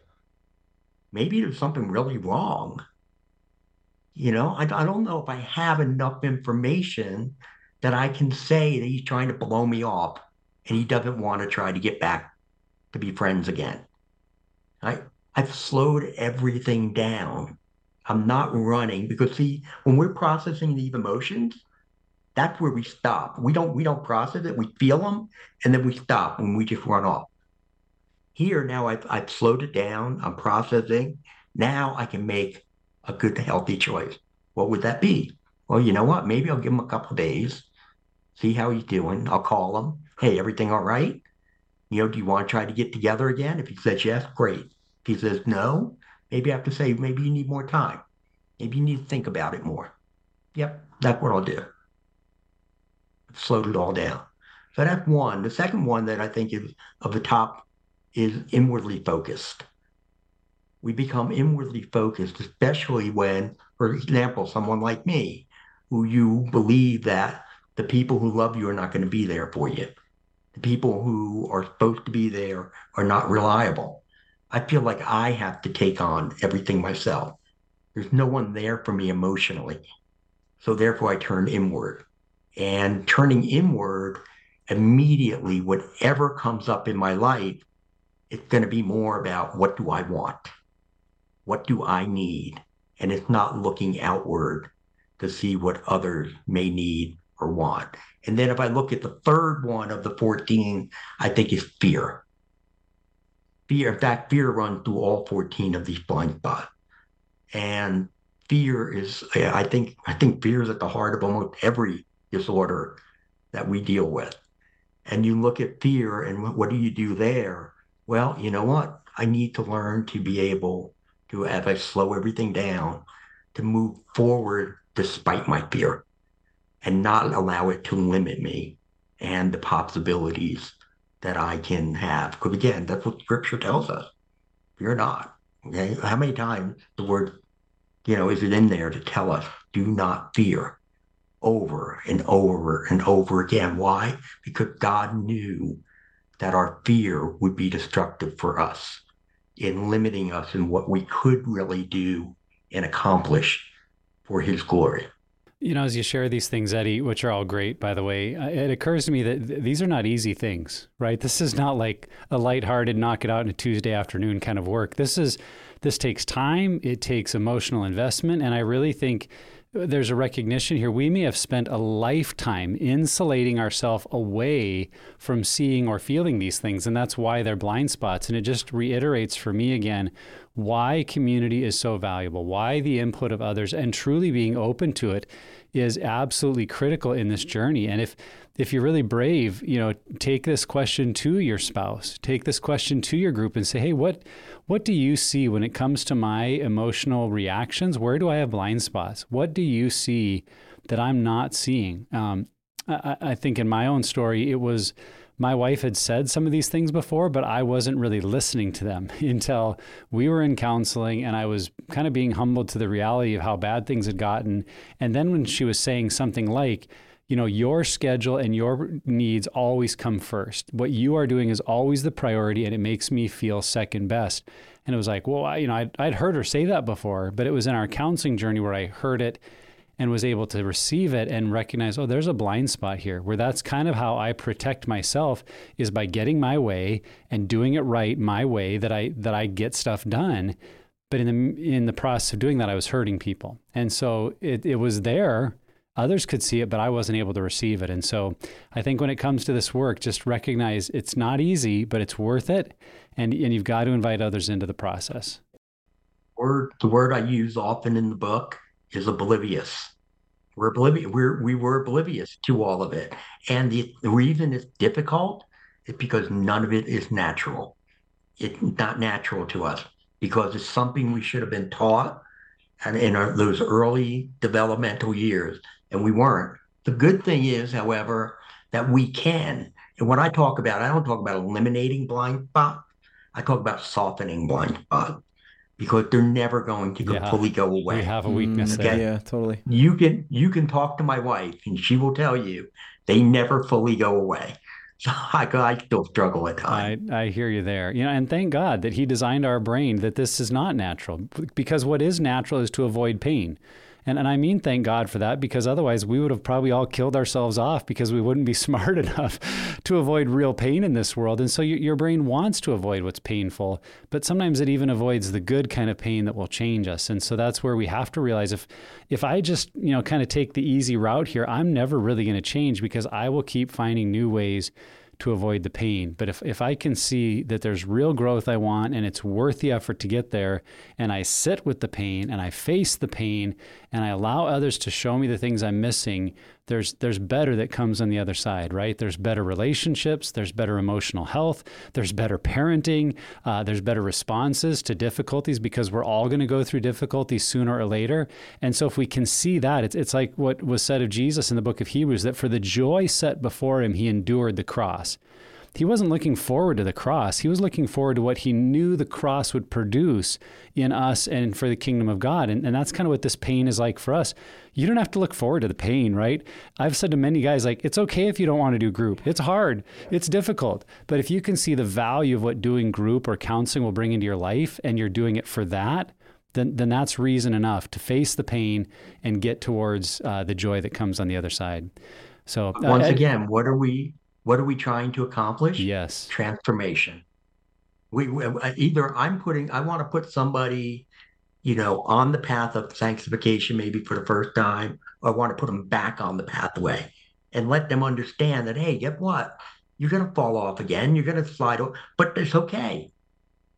Maybe there's something really wrong. You know, I, I don't know if I have enough information that I can say that he's trying to blow me off and he doesn't want to try to get back to be friends again. I, I've slowed everything down. I'm not running because see, when we're processing these emotions, that's where we stop. We don't we don't process it. We feel them, and then we stop when we just run off. Here now, I've I've slowed it down. I'm processing. Now I can make a good, healthy choice. What would that be? Well, you know what? Maybe I'll give him a couple days, see how he's doing. I'll call him. Hey, everything all right? You know, do you want to try to get together again? If he says yes, great. He says no, maybe I have to say, maybe you need more time. Maybe you need to think about it more. Yep, that's what I'll do. Slowed it all down. So that's one. The second one that I think is of the top is inwardly focused. We become inwardly focused, especially when, for example, someone like me, who you believe that the people who love you are not going to be there for you. The people who are supposed to be there are not reliable. I feel like I have to take on everything myself. There's no one there for me emotionally. So therefore, I turn inward. And turning inward, immediately, whatever comes up in my life, it's going to be more about what do I want? What do I need? And it's not looking outward to see what others may need or want. And then if I look at the third one of the 14, I think is fear. Fear, in fact, fear runs through all 14 of these blind spots. And fear is, I think, I think fear is at the heart of almost every disorder that we deal with. And you look at fear and what do you do there? Well, you know what? I need to learn to be able to, as I slow everything down, to move forward despite my fear and not allow it to limit me and the possibilities that I can have. Because again, that's what scripture tells us. Fear not. Okay. How many times the word, you know, is it in there to tell us, do not fear over and over and over again? Why? Because God knew that our fear would be destructive for us in limiting us in what we could really do and accomplish for his glory. You know, as you share these things, Eddie, which are all great, by the way, uh, it occurs to me that th- these are not easy things, right? This is not like a lighthearted, knock it out in a Tuesday afternoon kind of work. This is, this takes time. It takes emotional investment. And I really think there's a recognition here. We may have spent a lifetime insulating ourselves away from seeing or feeling these things, and that's why they're blind spots. And it just reiterates for me again why community is so valuable, why the input of others, and truly being open to it is absolutely critical in this journey. And if if you're really brave, you know, take this question to your spouse, take this question to your group and say, "Hey, what what do you see when it comes to my emotional reactions? Where do I have blind spots? What do you see that I'm not seeing?" Um, I, I think in my own story, it was my wife had said some of these things before, but I wasn't really listening to them until we were in counseling and I was kind of being humbled to the reality of how bad things had gotten. And then when she was saying something like, you know, your schedule and your needs always come first. What you are doing is always the priority, and it makes me feel second best. And it was like, well, I, you know, I'd, I'd heard her say that before, but it was in our counseling journey where I heard it and was able to receive it and recognize, oh, there's a blind spot here where that's kind of how I protect myself is by getting my way and doing it right my way that I that I get stuff done. But in the in the process of doing that, I was hurting people. And so it, it was there. Others could see it, but I wasn't able to receive it. And so I think when it comes to this work, just recognize it's not easy, but it's worth it. And, and you've got to invite others into the process. Word, the word I use often in the book is oblivious. We're oblivious. We're we were oblivious to all of it, and the, reason it's difficult is because none of it is natural. It's not natural to us because it's something we should have been taught, and in our, those early developmental years, and we weren't. The good thing is, however, that we can. And when I talk about, I don't talk about eliminating blind spot. I talk about softening blind spot because they're never going to Yeah. fully go away. We have a weakness Mm, there. Yeah, totally. You can you can talk to my wife and she will tell you they never fully go away. So I, I still struggle at times. I, I hear you there. You know, and thank God that He designed our brain that this is not natural, because what is natural is to avoid pain. And, and I mean, thank God for that, because otherwise we would have probably all killed ourselves off because we wouldn't be smart enough to avoid real pain in this world. And so your, your brain wants to avoid what's painful, but sometimes it even avoids the good kind of pain that will change us. And so that's where we have to realize if if I just you know kind of take the easy route here, I'm never really going to change because I will keep finding new ways to avoid the pain. But if, if I can see that there's real growth I want and it's worth the effort to get there, and I sit with the pain and I face the pain and I allow others to show me the things I'm missing, there's there's better that comes on the other side, right? There's better relationships, there's better emotional health, there's better parenting, uh, there's better responses to difficulties because we're all going to go through difficulties sooner or later. And so if we can see that, it's it's like what was said of Jesus in the book of Hebrews that for the joy set before him, he endured the cross he wasn't looking forward to the cross. He was looking forward to what he knew the cross would produce in us and for the kingdom of God. And, and that's kind of what this pain is like for us. You don't have to look forward to the pain, right? I've said to many guys, like, it's okay if you don't want to do group. It's hard, it's difficult. But if you can see the value of what doing group or counseling will bring into your life and you're doing it for that, then, then that's reason enough to face the pain and get towards uh, the joy that comes on the other side. So, uh, once again, what are we what are we trying to accomplish? Yes. Transformation. We, we uh, either I'm putting I want to put somebody, you know, on the path of sanctification maybe for the first time, or I want to put them back on the pathway and let them understand that hey, get what? You're gonna fall off again. You're gonna slide, off, but it's okay.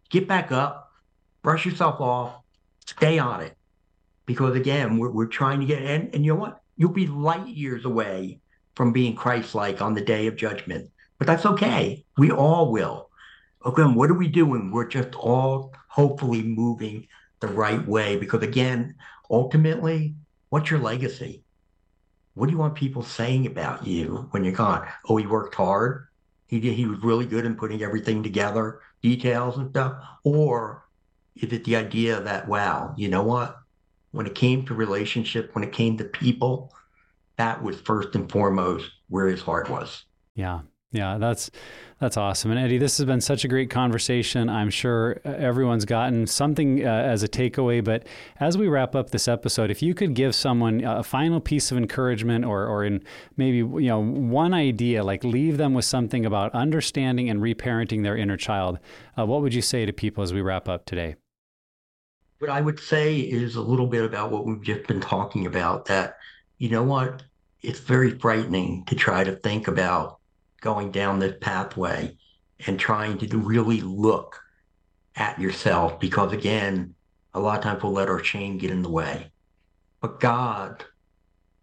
Get back up, brush yourself off, stay on it, because again, we're we're trying to get and and you know what? You'll be light years away from being Christ like on the day of judgment. But that's okay. We all will. Again, what are we doing? We're just all hopefully moving the right way because, again, ultimately, what's your legacy? What do you want people saying about you when you're gone? Oh, he worked hard. He did, he was really good in putting everything together, details and stuff. Or is it the idea that, wow, you know what? When it came to relationship, when it came to people, that was first and foremost where his heart was. Yeah. Yeah, that's that's awesome. And Eddie, this has been such a great conversation. I'm sure everyone's gotten something uh, as a takeaway. But as we wrap up this episode, if you could give someone a final piece of encouragement, or or in maybe you know one idea, like leave them with something about understanding and reparenting their inner child, uh, what would you say to people as we wrap up today? What I would say is a little bit about what we've just been talking about. That you know what? It's very frightening to try to think about going down this pathway and trying to really look at yourself because, again, a lot of times we'll let our shame get in the way. But God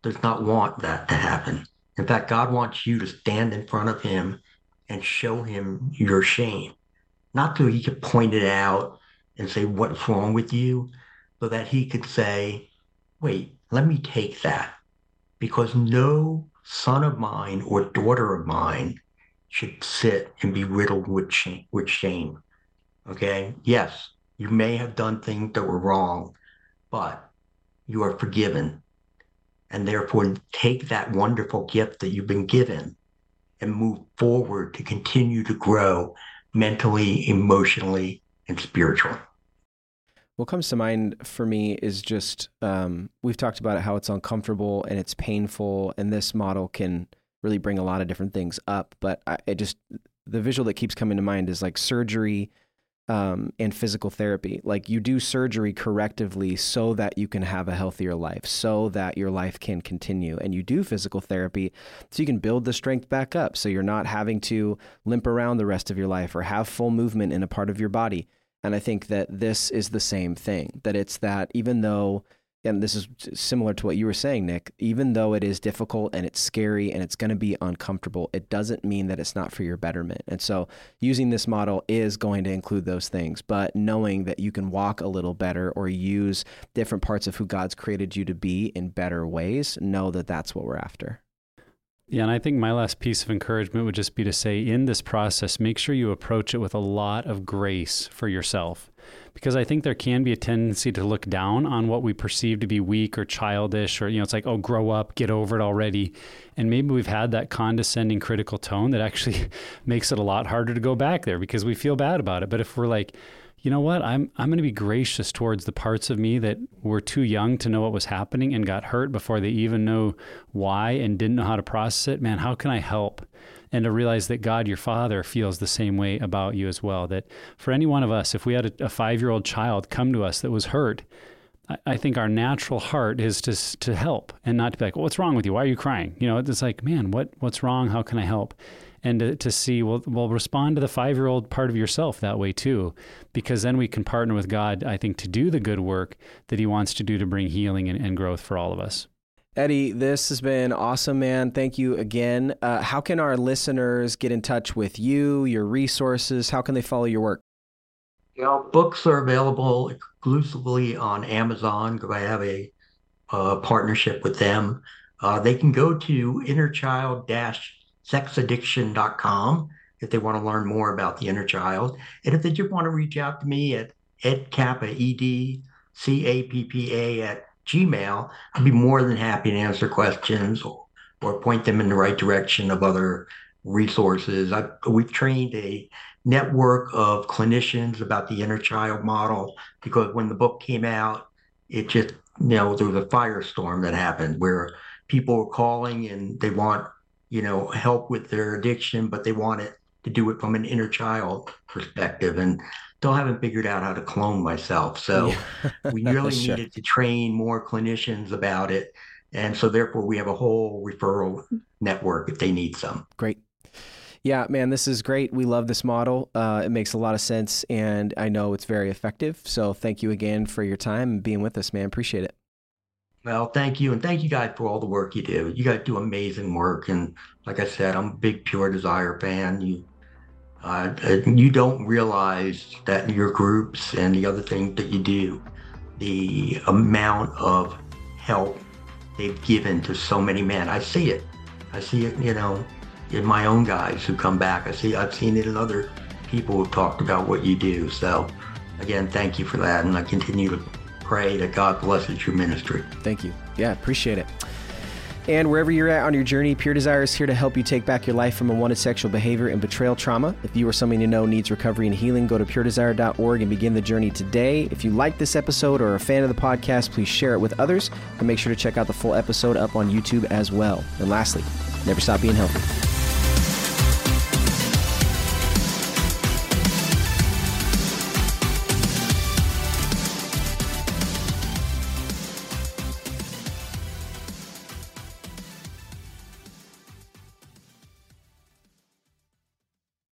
does not want that to happen. In fact, God wants you to stand in front of Him and show Him your shame, not so He could point it out and say, What's wrong with you? So that He could say, Wait, let me take that because no son of mine or daughter of mine should sit and be riddled with shame, with shame. Okay? Yes, you may have done things that were wrong, but you are forgiven. And therefore, take that wonderful gift that you've been given and move forward to continue to grow mentally, emotionally, and spiritually. What comes to mind for me is just um, we've talked about how it's uncomfortable and it's painful, and this model can really bring a lot of different things up. But I, it just the visual that keeps coming to mind is like surgery um, and physical therapy. Like you do surgery correctively so that you can have a healthier life, so that your life can continue. And you do physical therapy so you can build the strength back up, so you're not having to limp around the rest of your life or have full movement in a part of your body. And I think that this is the same thing, that it's that even though, and this is similar to what you were saying, Nick, even though it is difficult and it's scary and it's going to be uncomfortable, it doesn't mean that it's not for your betterment. And so using this model is going to include those things, but knowing that you can walk a little better or use different parts of who God's created you to be in better ways, know that that's what we're after. Yeah, and I think my last piece of encouragement would just be to say in this process, make sure you approach it with a lot of grace for yourself. Because I think there can be a tendency to look down on what we perceive to be weak or childish, or, you know, it's like, oh, grow up, get over it already. And maybe we've had that condescending, critical tone that actually makes it a lot harder to go back there because we feel bad about it. But if we're like, you know what? I'm I'm going to be gracious towards the parts of me that were too young to know what was happening and got hurt before they even know why and didn't know how to process it. Man, how can I help? And to realize that God, your Father, feels the same way about you as well. That for any one of us, if we had a, a five year old child come to us that was hurt, I, I think our natural heart is to to help and not to be like, well, "What's wrong with you? Why are you crying?" You know, it's like, "Man, what what's wrong? How can I help?" And to, to see well, well respond to the five year old part of yourself that way too because then we can partner with god i think to do the good work that he wants to do to bring healing and, and growth for all of us Eddie, this has been awesome, man. Thank you again. Uh, how can our listeners get in touch with you, your resources? How can they follow your work? You know, books are available exclusively on Amazon because I have a, a partnership with them. Uh, they can go to innerchild-sexaddiction.com if they want to learn more about the inner child. And if they just want to reach out to me at edcappa, E-D-C-A-P-P-A at Gmail, I'd be more than happy to answer questions or, or point them in the right direction of other resources. I, we've trained a network of clinicians about the inner child model because when the book came out, it just, you know, there was a firestorm that happened where people were calling and they want, you know, help with their addiction, but they want it to do it from an inner child perspective. And still haven't figured out how to clone myself. So yeah. we really sure. needed to train more clinicians about it. And so therefore we have a whole referral network if they need some. Great. Yeah, man, this is great. We love this model. Uh, it makes a lot of sense, and I know it's very effective. So thank you again for your time and being with us, man. Appreciate it. Well, thank you. And thank you guys for all the work you do. You guys do amazing work. And like I said, I'm a big Pure Desire fan. You uh, you don't realize that your groups and the other things that you do, the amount of help they've given to so many men. I see it. I see it, you know, in my own guys who come back. I see, I've seen it in other people who've talked about what you do. So, again, thank you for that, and I continue to pray that God blesses your ministry. Thank you. Yeah, appreciate it. And wherever you're at on your journey, Pure Desire is here to help you take back your life from unwanted sexual behavior and betrayal trauma. If you or someone you know needs recovery and healing, go to puredesire.org and begin the journey today. If you like this episode or are a fan of the podcast, please share it with others and make sure to check out the full episode up on YouTube as well. And lastly, never stop being healthy.